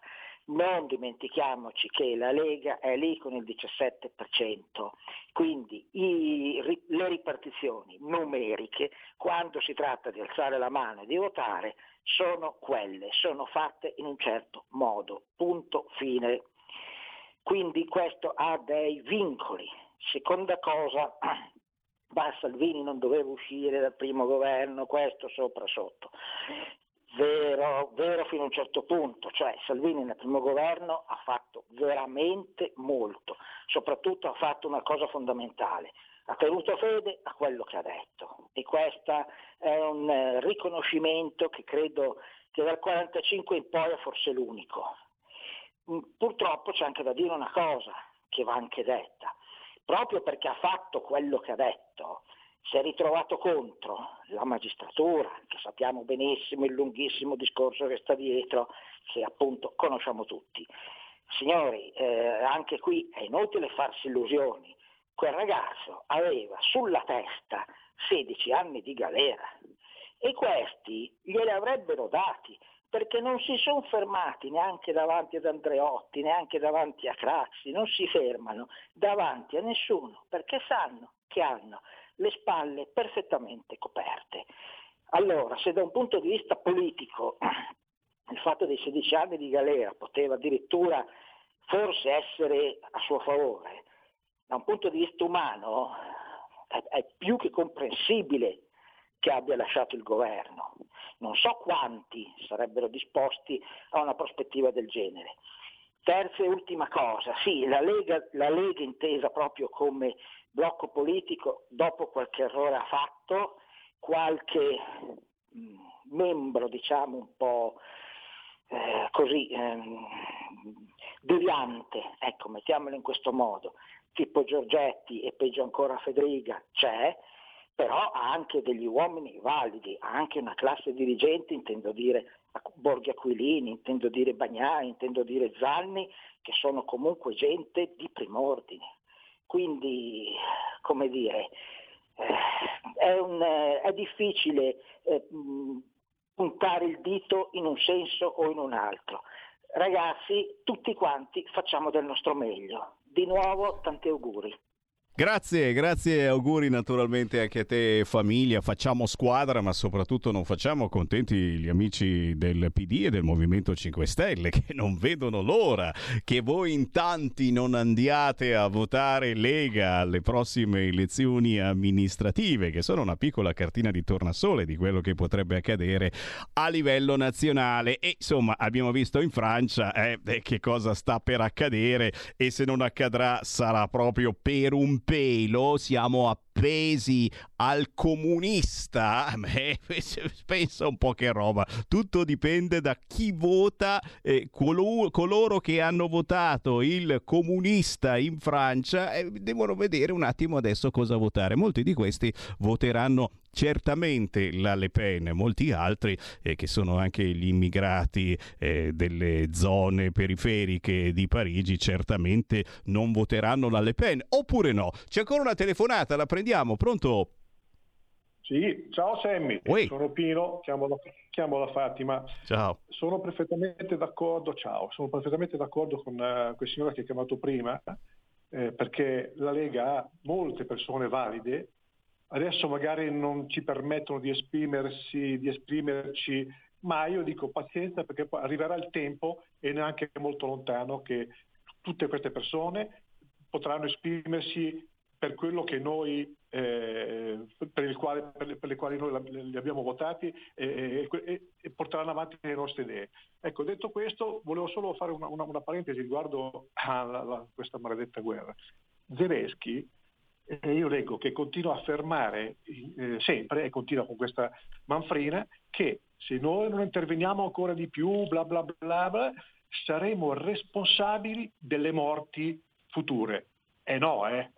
non dimentichiamoci che la Lega è lì con il 17%, quindi i- le ripartizioni numeriche, quando si tratta di alzare la mano e di votare, sono quelle, sono fatte in un certo modo, punto fine. Quindi questo ha dei vincoli. Seconda cosa, *clears throat* ma Salvini non doveva uscire dal primo governo, questo sopra sotto. Vero, vero fino a un certo punto, cioè Salvini nel primo governo ha fatto veramente molto, soprattutto ha fatto una cosa fondamentale, ha tenuto fede a quello che ha detto. E questo è un eh, riconoscimento che credo che dal 45 in poi è forse l'unico. Mm, Purtroppo c'è anche da dire una cosa che va anche detta, proprio perché ha fatto quello che ha detto, si è ritrovato contro la magistratura, che sappiamo benissimo il lunghissimo discorso che sta dietro, che appunto conosciamo tutti. Signori, eh, anche qui è inutile farsi illusioni, quel ragazzo aveva sulla testa 16 anni di galera e questi glieli avrebbero dati perché non si sono fermati neanche davanti ad Andreotti, neanche davanti a Craxi, non si fermano davanti a nessuno perché sanno che hanno le spalle perfettamente coperte. Allora, se da un punto di vista politico *clears throat* il fatto dei 16 anni di galera poteva addirittura forse essere a suo favore, da un punto di vista umano è, è più che comprensibile che abbia lasciato il governo. Non so quanti sarebbero disposti a una prospettiva del genere. Terza e ultima cosa, sì, la Lega, la Lega intesa proprio come blocco politico, dopo qualche errore ha fatto, qualche mh, membro diciamo un po' eh, così ehm, deviante, ecco, mettiamolo in questo modo, tipo Giorgetti e peggio ancora Federica c'è, però ha anche degli uomini validi, ha anche una classe dirigente, intendo dire Borghi Aquilini, intendo dire Bagnai, intendo dire Zanni, che sono comunque gente di prim'ordine. Quindi, come dire, eh, è, un, eh, è difficile eh, mh, puntare il dito in un senso o in un altro. Ragazzi, tutti quanti facciamo del nostro meglio. Di nuovo, tanti auguri. Grazie, grazie, auguri naturalmente anche a te famiglia, facciamo squadra ma soprattutto non facciamo contenti gli amici del PD e del Movimento 5 Stelle *laughs* che non vedono l'ora che voi in tanti non andiate a votare Lega alle prossime elezioni amministrative che sono una piccola cartina di tornasole di quello che potrebbe accadere a livello nazionale. E insomma abbiamo visto in Francia eh, eh, che cosa sta per accadere e se non accadrà sarà proprio per un pelo, siamo appesi al comunista, Beh, *laughs* pensa un po' che roba, tutto dipende da chi vota, eh, colo- coloro che hanno votato il comunista in Francia eh, devono vedere un attimo adesso cosa votare, molti di questi voteranno certamente la Le Pen, molti altri eh, che sono anche gli immigrati eh, delle zone periferiche di Parigi certamente non voteranno la Le Pen, oppure no. C'è ancora una telefonata, la prendiamo, pronto? Sì, ciao Sammy, Ui. sono Pino, chiamo la, chiamo la Fatima. Ciao. Sono perfettamente d'accordo, ciao, sono perfettamente d'accordo con eh, quel signore che ha chiamato prima, eh, perché la Lega ha molte persone valide, adesso magari non ci permettono di esprimersi, di esprimerci, ma io dico pazienza perché poi arriverà il tempo e neanche molto lontano che tutte queste persone potranno esprimersi per quello che noi, eh, per, il quale, per, le, per le quali noi li abbiamo votati e, e- e- porteranno avanti le nostre idee. Ecco, detto questo, volevo solo fare una, una- una parentesi riguardo a questa maledetta guerra. Zelensky, eh, io leggo che continua a affermare eh, sempre, e continua con questa manfrina, che se noi non interveniamo ancora di più, bla bla bla, bla saremo responsabili delle morti future. E no, eh,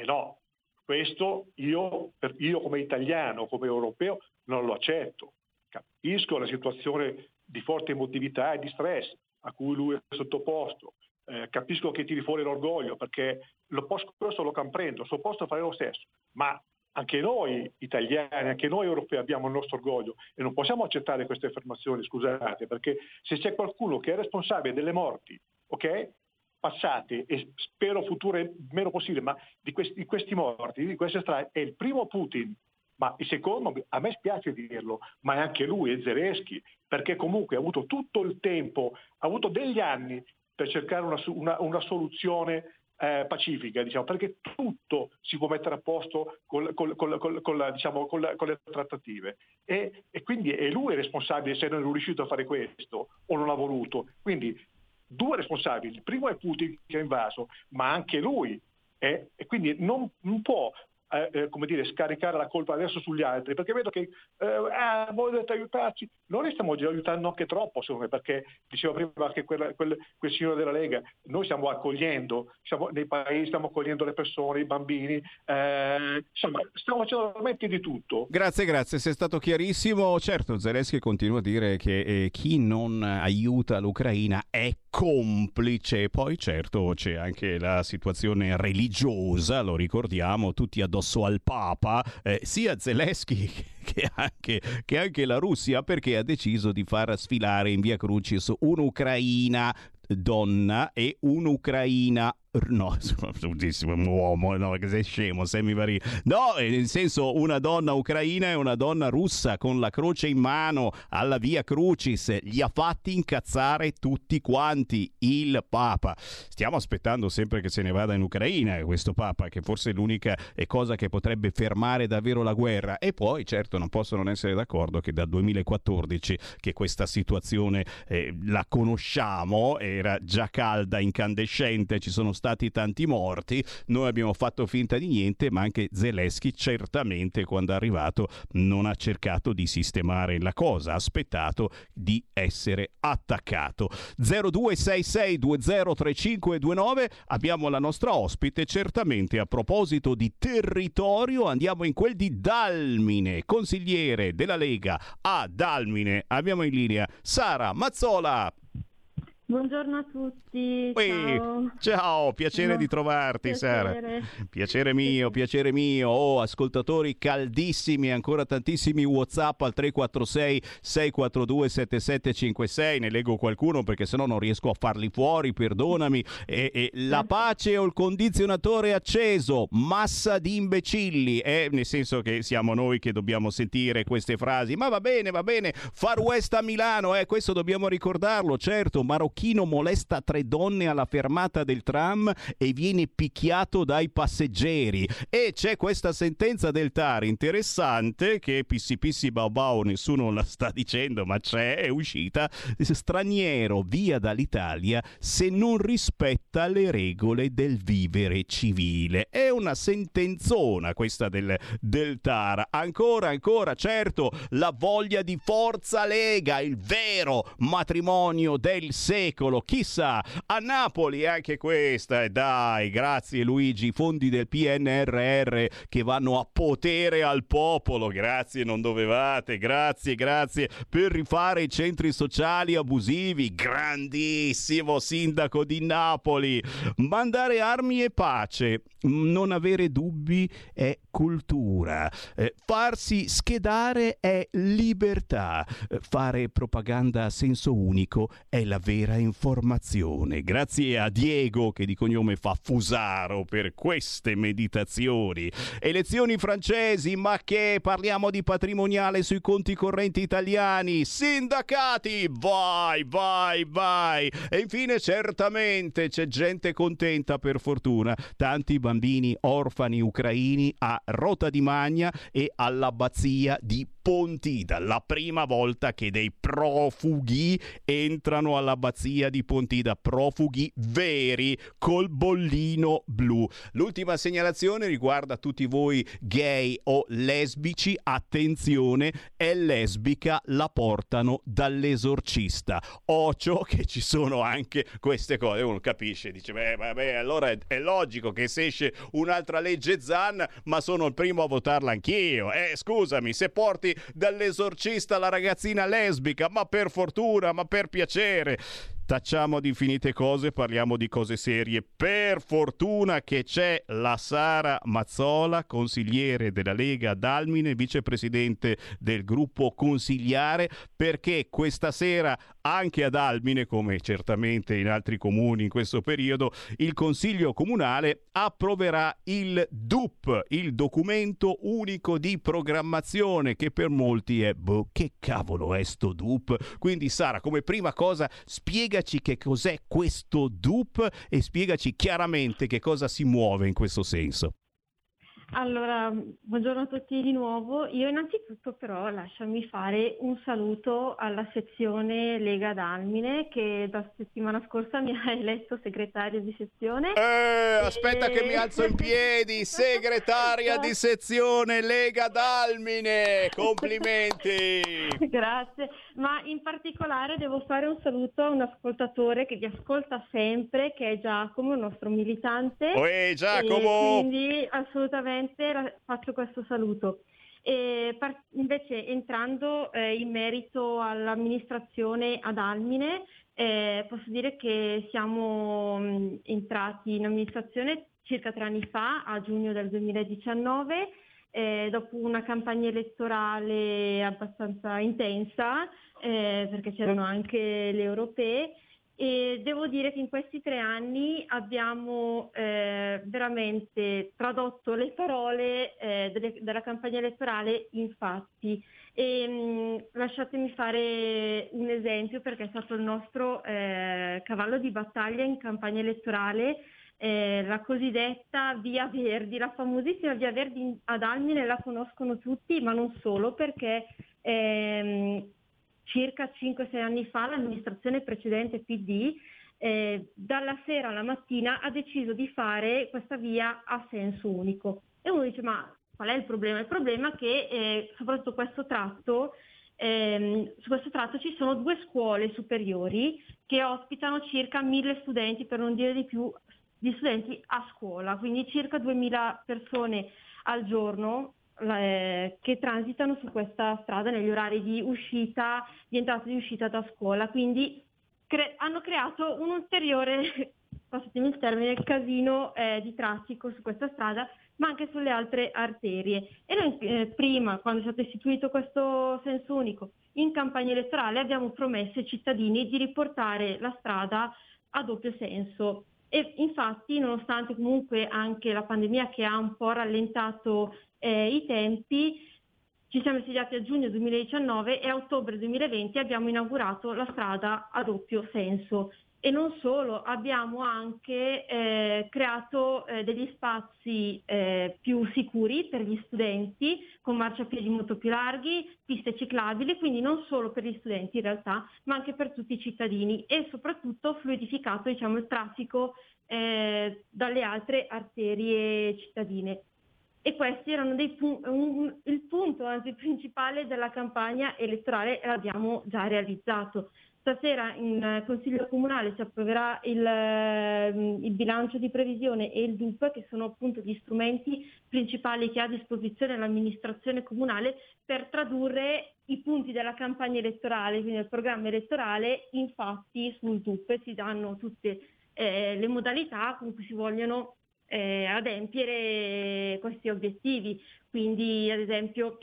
e no. Questo io, io come italiano, come europeo, non lo accetto. Capisco la situazione di forte emotività e di stress a cui lui è sottoposto. Eh, capisco che tiri fuori l'orgoglio perché lo posso, questo lo comprendo, sono posto a fare lo stesso, ma anche noi italiani, anche noi europei abbiamo il nostro orgoglio e non possiamo accettare queste affermazioni, scusate, perché se c'è qualcuno che è responsabile delle morti, ok? Passate e spero future meno possibile, ma di questi, di questi morti, di queste strade, è il primo Putin, ma il secondo, a me spiace dirlo, ma è anche lui, è Zelensky, perché comunque ha avuto tutto il tempo, ha avuto degli anni per cercare una, una- una soluzione eh, pacifica, diciamo, perché tutto si può mettere a posto col- col- col- la- diciamo, la- con le trattative. E, e quindi è lui responsabile se non è riuscito a fare questo o non ha voluto. Quindi due responsabili, il primo è Putin che ha invaso, ma anche lui. eh, e quindi non, non può eh, eh, come dire, scaricare la colpa adesso sugli altri, perché vedo che eh, ah, voi dovete aiutarci. Noi stiamo aiutando anche troppo, secondo me, perché diceva prima anche quella- quel, quel signore della Lega, noi stiamo accogliendo, siamo, nei paesi stiamo accogliendo le persone, i bambini, eh, insomma, stiamo facendo veramente di tutto. Grazie, grazie, sei stato chiarissimo. Certo, Zelensky continua a dire che eh, chi non aiuta l'Ucraina è complice. Poi certo c'è anche la situazione religiosa, lo ricordiamo, tutti addosso al Papa, eh, sia Zelensky *laughs* che anche, che anche la Russia, perché ha deciso di far sfilare in via Crucis un'Ucraina donna e un'Ucraina no, *laughs* un uomo, no, che sei scemo, Sammy. No, eh, nel senso una donna ucraina e una donna russa con la croce in mano alla via Crucis. Li ha fatti incazzare tutti quanti il Papa. Stiamo aspettando sempre che se ne vada in Ucraina questo Papa, che forse è l'unica eh, cosa che potrebbe fermare davvero la guerra. E poi, certo, non posso non essere d'accordo che dal 2014 che questa situazione eh, la conosciamo, era già calda, incandescente, ci sono stati tanti morti, noi abbiamo fatto finta di niente, ma anche Zelensky certamente quando è arrivato non ha cercato di sistemare la cosa, ha aspettato di essere attaccato. 0266203529 abbiamo la nostra ospite, certamente a proposito di territorio andiamo in quel di Dalmine, consigliere della Lega a Dalmine. Abbiamo in linea Sara Mazzola. Buongiorno a tutti. Ciao. Ciao, piacere No, di trovarti Sara. piacere. Piacere mio, *laughs* piacere mio. Oh, ascoltatori caldissimi, ancora tantissimi WhatsApp al 346 642 7756. Ne leggo qualcuno perché sennò non riesco a farli fuori, perdonami. *laughs* E, e la pace o il condizionatore acceso, massa di imbecilli, eh, nel senso che siamo noi che dobbiamo sentire queste frasi. Ma va bene, va bene. Far West a Milano, eh, questo dobbiamo ricordarlo, certo. Marocchino molesta tre donne alla fermata del tram e viene picchiato dai passeggeri. E c'è questa sentenza del TAR interessante che pissi pissi bau nessuno la sta dicendo, ma c'è, è uscita. Straniero via dall'Italia se non rispetta le regole del vivere civile. È una sentenzona questa del, del TAR. Ancora, ancora, certo, la voglia di forza lega, il vero matrimonio del secolo. Chissà, a Napoli anche questa. E dai, grazie Luigi, i fondi del PNRR che vanno a potere al popolo. Grazie, non dovevate. Grazie, grazie per rifare i centri sociali abusivi. Grandissimo sindaco di Napoli. Mandare armi e pace, non avere dubbi è cultura. Eh, farsi schedare è libertà. Eh, fare propaganda a senso unico è la vera informazione. Grazie a Diego che di cognome fa Fusaro per queste meditazioni. Elezioni francesi, ma che parliamo di patrimoniale sui conti correnti italiani. Sindacati, vai, vai, vai. E infine certamente c'è gente contenta per fortuna. Tanti bambini orfani ucraini a Rota di Magna e all'abbazia di Pontida, la prima volta che dei profughi entrano all'abbazia di Pontida, profughi veri col bollino blu. L'ultima segnalazione riguarda tutti voi gay o lesbici, attenzione, è lesbica, la portano dall'esorcista. Ocio che ci sono anche queste cose, uno capisce, dice beh vabbè allora è, è logico che se esce un'altra legge Zan, ma sono il primo a votarla anch'io. Eh scusami, se porti dall'esorcista la ragazzina lesbica, ma per fortuna, ma per piacere. Tacciamo di infinite cose, parliamo di cose serie. Per fortuna che c'è la Sara Mazzola, consigliere della Lega Dalmine, vicepresidente del gruppo consigliare, perché questa sera anche ad Almine, come certamente in altri comuni in questo periodo, il Consiglio Comunale approverà il DUP, il documento unico di programmazione, che per molti è, boh, che cavolo è sto DUP? Quindi Sara, come prima cosa, spiegaci che cos'è questo DUP e spiegaci chiaramente che cosa si muove in questo senso. Allora, buongiorno a tutti di nuovo. Io innanzitutto però lasciami fare un saluto alla sezione Lega Dalmine che da settimana scorsa mi *laughs* ha eletto segretario di sezione. Eh, aspetta che mi alzo in piedi, segretaria di sezione Lega Dalmine, complimenti. *laughs* Grazie, ma in particolare devo fare un saluto a un ascoltatore che vi ascolta sempre, che è Giacomo, il nostro militante. Uè, Giacomo! Quindi assolutamente la- faccio questo saluto. E par- invece entrando eh, in merito all'amministrazione ad Almine, eh, posso dire che siamo mh, entrati in amministrazione circa tre anni fa, a giugno del 2019, eh, dopo una campagna elettorale abbastanza intensa, eh, perché c'erano anche le europee. E devo dire che in questi tre anni abbiamo eh, veramente tradotto le parole eh, delle- della campagna elettorale in fatti. E, mh, lasciatemi fare un esempio perché è stato il nostro eh, cavallo di battaglia in campagna elettorale, eh, la cosiddetta Via Verdi, la famosissima Via Verdi ad Almine la conoscono tutti, ma non solo perché ehm, circa 5-6 anni fa l'amministrazione precedente PD eh, dalla sera alla mattina ha deciso di fare questa via a senso unico. E uno dice ma qual è il problema? Il problema è che eh, soprattutto questo tratto, ehm, su questo tratto ci sono due scuole superiori che ospitano circa 1000 studenti, per non dire di più, di studenti a scuola, quindi circa 2000 persone al giorno eh, che transitano su questa strada negli orari di uscita, di entrata e di uscita da scuola, quindi cre- hanno creato un ulteriore, *laughs* passatemi il termine, casino eh, di traffico su questa strada, ma anche sulle altre arterie. E noi eh, prima, quando è stato istituito questo senso unico, in campagna elettorale abbiamo promesso ai cittadini di riportare la strada a doppio senso. E infatti, nonostante comunque anche la pandemia che ha un po' rallentato eh, i tempi, ci siamo insediati a giugno 2019 e a ottobre 2020 abbiamo inaugurato la strada a doppio senso. E non solo, abbiamo anche eh, creato eh, degli spazi eh, più sicuri per gli studenti, con marciapiedi molto più larghi, piste ciclabili, quindi non solo per gli studenti in realtà, ma anche per tutti i cittadini e soprattutto fluidificato diciamo, il traffico eh, dalle altre arterie cittadine. E questi erano pu- un- il punto anzi, principale della campagna elettorale e l'abbiamo già realizzato. Stasera in Consiglio Comunale si approverà il, ehm, il bilancio di previsione e il DUP, che sono appunto gli strumenti principali che ha a disposizione l'amministrazione comunale per tradurre i punti della campagna elettorale, quindi il programma elettorale, in fatti sul DUP. Si danno tutte eh, le modalità con cui si vogliono eh, adempiere questi obiettivi. Quindi, ad esempio,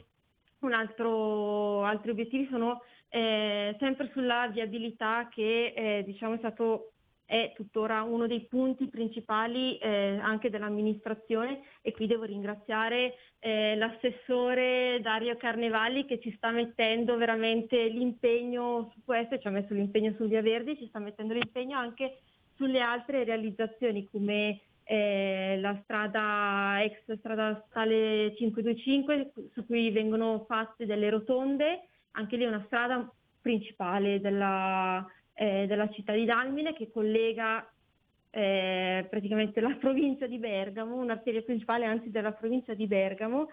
un altro, altri obiettivi sono eh, sempre sulla viabilità che eh, diciamo è stato è tuttora uno dei punti principali eh, anche dell'amministrazione e qui devo ringraziare eh, l'assessore Dario Carnevali che ci sta mettendo veramente l'impegno su questo, ci ha messo l'impegno su Via Verdi, ci sta mettendo l'impegno anche sulle altre realizzazioni come eh, la strada ex strada statale 525 su cui vengono fatte delle rotonde, anche lì è una strada principale della, eh, della città di Dalmine che collega eh, praticamente la *laughs* provincia di Bergamo, un'arteria principale anzi della provincia di Bergamo.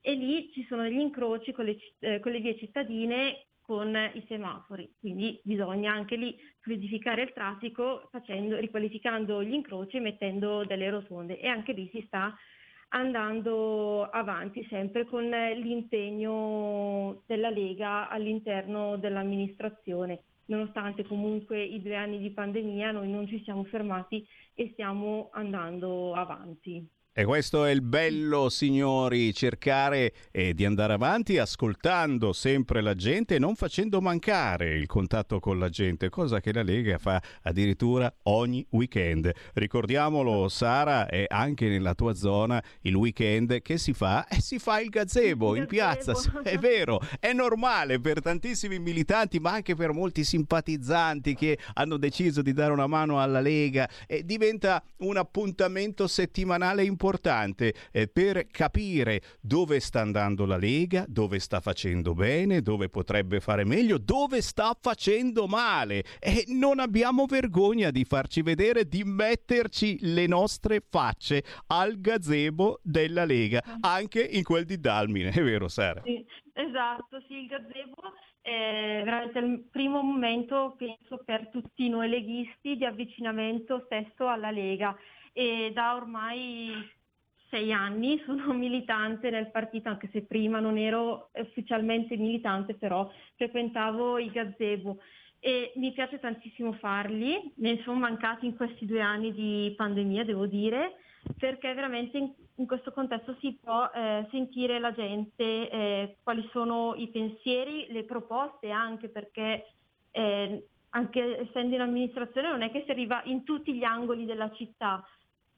E lì ci sono degli incroci con le, eh, con le vie cittadine con i semafori, quindi bisogna anche lì fluidificare il traffico facendo, riqualificando gli incroci e mettendo delle rotonde e anche lì si sta andando avanti sempre con l'impegno della Lega all'interno dell'amministrazione. Nonostante comunque i due anni di pandemia noi non ci siamo fermati e stiamo andando avanti. E questo è il bello, signori, cercare eh, di andare avanti ascoltando sempre la gente e non facendo mancare il contatto con la gente, cosa che la Lega fa addirittura ogni weekend. Ricordiamolo, Sara, è anche nella tua zona il weekend che si fa? Eh, si fa il gazebo il in piazza, è vero, è normale per tantissimi militanti, ma anche per molti simpatizzanti che hanno deciso di dare una mano alla Lega e diventa un appuntamento settimanale importante importante eh, per capire dove sta andando la Lega, dove sta facendo bene, dove potrebbe fare meglio, dove sta facendo male. E non abbiamo vergogna di farci vedere, di metterci le nostre facce al gazebo della Lega, anche in quel di Dalmine, è vero Sara? Sì, esatto, sì, il gazebo è veramente il primo momento, penso, per tutti noi leghisti di avvicinamento stesso alla Lega e da ormai sei anni *laughs* sono militante nel partito, anche se prima non ero ufficialmente militante, però frequentavo i gazebo e mi piace tantissimo farli, ne sono mancati in questi due anni di pandemia, devo dire, perché veramente in, in questo contesto si può eh, sentire la gente, eh, quali sono i pensieri, le proposte, anche perché eh, anche essendo in amministrazione non è che si arriva in tutti gli angoli della città,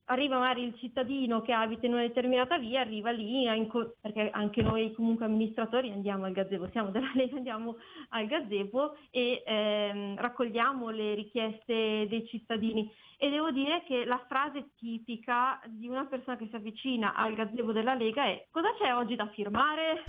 arriva magari il cittadino che abita in una determinata via, arriva lì, inco- perché anche noi comunque amministratori andiamo al gazebo, siamo della Lega, andiamo al gazebo e ehm, raccogliamo le richieste dei cittadini. E devo dire che la frase tipica di una persona che si avvicina al gazebo della Lega è cosa c'è oggi da firmare?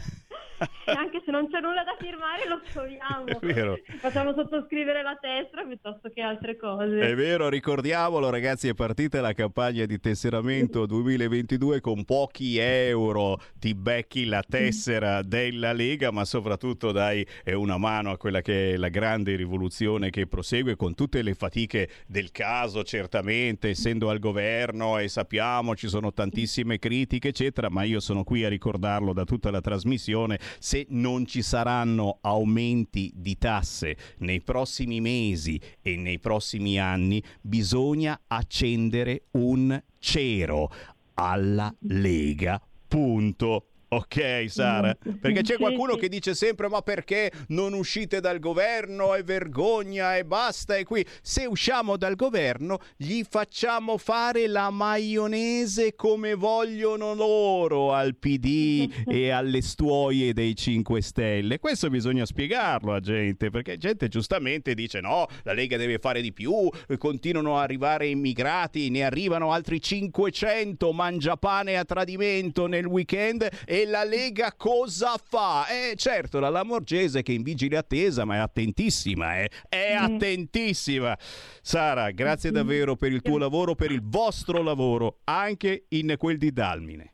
*laughs* e anche se non c'è nulla da firmare lo troviamo. Facciamo sottoscrivere la tessera piuttosto che altre cose. È vero, ricordiamolo ragazzi, è partita la campagna di tesseramento *laughs* 2022 con pochi euro ti becchi la tessera *laughs* della Lega, ma soprattutto dai una mano a quella che è la grande rivoluzione che prosegue con tutte le fatiche del caso, certamente essendo al governo e sappiamo ci sono tantissime critiche, eccetera, ma io sono qui a ricordarlo da tutta la trasmissione, se non ci saranno aumenti di tasse nei prossimi mesi e nei prossimi anni, bisogna accendere un cero alla Lega. Punto. Ok, Sara, *laughs* perché c'è qualcuno che dice sempre: Ma perché non uscite dal governo? È vergogna e basta. E qui, se usciamo dal governo, gli facciamo fare la maionese come vogliono loro al PD *laughs* e alle stuoie dei 5 Stelle. Questo bisogna spiegarlo a gente, perché gente giustamente dice: No, la Lega deve fare di più, continuano a arrivare immigrati, ne arrivano altri 500, mangiapane a tradimento nel weekend. E e la Lega cosa fa? Eh certo, la Lamorgese che è in vigile attesa, ma è attentissima, eh? è mm. attentissima. Sara, grazie davvero per il tuo lavoro, per il vostro lavoro, anche in quel di Dalmine.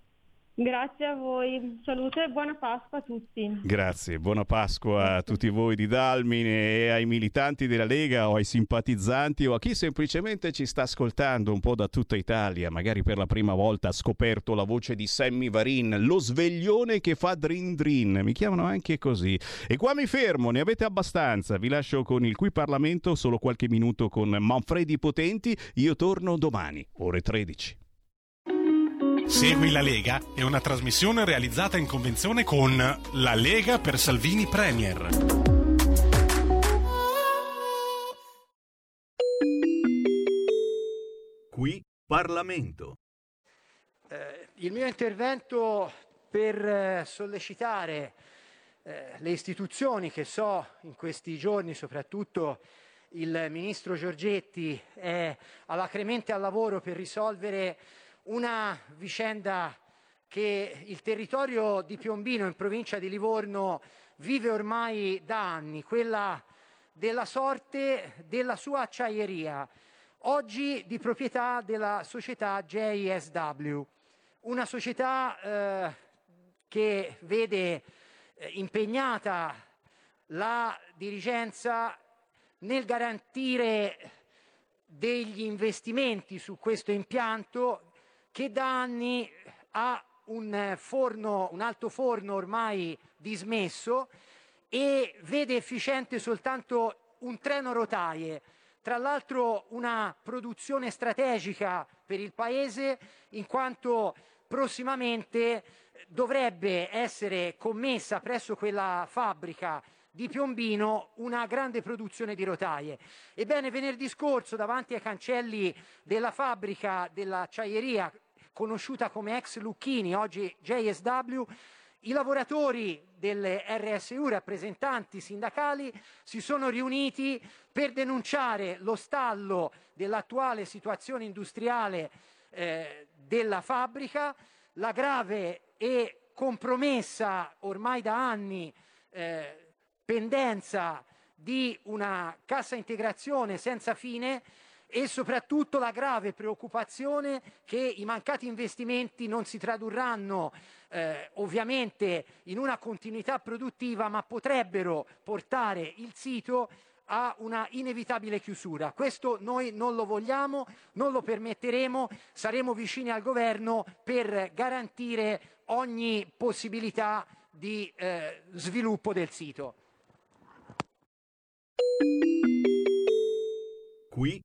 Grazie a voi, salute e buona Pasqua a tutti. Grazie, buona Pasqua a tutti voi di Dalmine e ai militanti della Lega o ai simpatizzanti o a chi semplicemente ci sta ascoltando un po' da tutta Italia, magari per la prima volta ha scoperto la voce di Sammy Varin, lo sveglione che fa drin drin, mi chiamano anche così. E qua mi fermo, ne avete abbastanza, vi lascio con il Qui Parlamento, solo qualche minuto con Manfredi Potenti, io torno domani, ore 13. Segui la Lega è una trasmissione realizzata in convenzione con La Lega per Salvini Premier. Qui Parlamento. Eh, il mio intervento per eh, sollecitare eh, le istituzioni che so in questi giorni, soprattutto il ministro Giorgetti, è alacremente al lavoro per risolvere una vicenda che il territorio di Piombino in provincia di Livorno vive ormai da anni, quella della sorte della sua acciaieria, oggi di proprietà della società JSW, una società eh, che vede eh, impegnata la dirigenza nel garantire degli investimenti su questo impianto che da anni ha un forno, un alto forno ormai dismesso e vede efficiente soltanto un treno rotaie. Tra l'altro una produzione strategica per il Paese in quanto prossimamente dovrebbe essere commessa presso quella fabbrica di Piombino una grande produzione di rotaie. Ebbene, venerdì scorso, davanti ai cancelli della fabbrica dell'acciaieria conosciuta come ex Lucchini, oggi JSW, i lavoratori delle RSU, rappresentanti sindacali, si sono riuniti per denunciare lo stallo dell'attuale situazione industriale eh, della fabbrica, la grave e compromessa ormai da anni eh, pendenza di una cassa integrazione senza fine e soprattutto la grave preoccupazione che i mancati investimenti non si tradurranno eh, ovviamente in una continuità produttiva, ma potrebbero portare il sito a una inevitabile chiusura. Questo noi non lo vogliamo, non lo permetteremo, saremo vicini al governo per garantire ogni possibilità di eh, sviluppo del sito. Qui